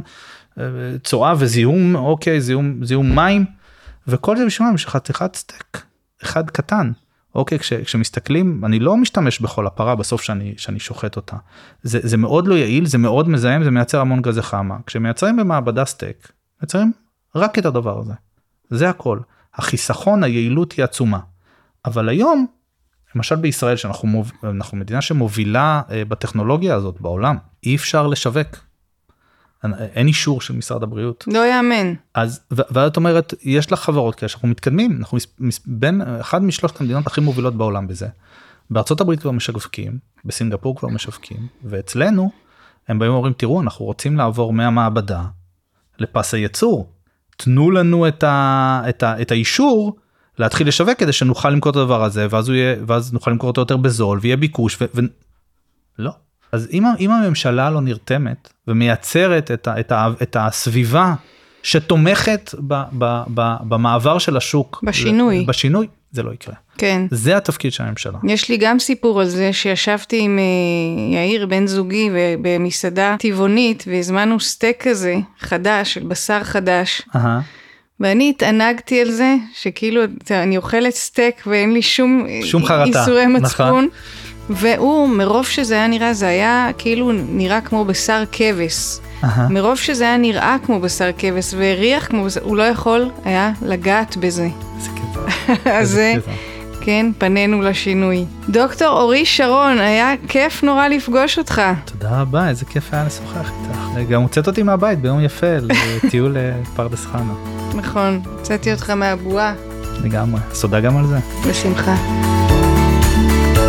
אה, צואה וזיהום אוקיי זיהום זיהום מים וכל זה בשביל חתיכת סטייק אחד קטן. אוקיי כש, כשמסתכלים אני לא משתמש בכל הפרה בסוף שאני שאני שוחט אותה. זה זה מאוד לא יעיל זה מאוד מזהם זה מייצר המון גזי חמה כשמייצרים במעבדה סטייק מייצרים רק את הדבר הזה. זה הכל. החיסכון, היעילות היא עצומה. אבל היום, למשל בישראל, שאנחנו מוב... מדינה שמובילה אה, בטכנולוגיה הזאת בעולם, אי אפשר לשווק. אין אישור של משרד הבריאות. לא יאמן. אז ואת אומרת יש לך חברות כאלה שאנחנו מתקדמים אנחנו בין אחד משלושת המדינות הכי מובילות בעולם בזה. בארצות הברית כבר משווקים בסינגפור כבר משווקים ואצלנו הם באים ואומרים תראו אנחנו רוצים לעבור מהמעבדה לפס הייצור תנו לנו את, ה, את, ה, את האישור להתחיל לשווק כדי שנוכל למכור את הדבר הזה ואז הוא יהיה ואז נוכל למכור אותו יותר בזול ויהיה ביקוש ו... ו... לא. אז אם, אם הממשלה לא נרתמת ומייצרת את, ה, את, ה, את הסביבה שתומכת ב, ב, ב, במעבר של השוק בשינוי בשינוי זה לא יקרה. כן. זה התפקיד של הממשלה. יש לי גם סיפור על זה שישבתי עם אה, יאיר בן זוגי במסעדה טבעונית והזמנו סטייק כזה חדש, של בשר חדש. אהה. ואני התענגתי על זה, שכאילו אני אוכלת סטייק ואין לי שום, שום חרטה, איסורי נכון. מצפון. והוא, מרוב שזה היה נראה, זה היה כאילו נראה כמו בשר כבש. אהה. מרוב שזה היה נראה כמו בשר כבש והריח כמו בשר, הוא לא יכול היה לגעת בזה. קטע. אז איזה זה, קטע. כן, פנינו לשינוי. דוקטור אורי שרון, היה כיף נורא לפגוש אותך. תודה רבה, איזה כיף היה לשוחח איתך. גם הוצאת אותי מהבית ביום יפה לטיול לפרדס חנה. נכון, הוצאתי אותך מהבועה. לגמרי. אז תודה גם על זה. בשמחה.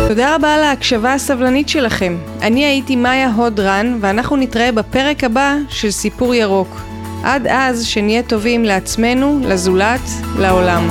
תודה רבה על ההקשבה הסבלנית שלכם. אני הייתי מאיה הודרן, ואנחנו נתראה בפרק הבא של סיפור ירוק. עד אז, שנהיה טובים לעצמנו, לזולת, לעולם.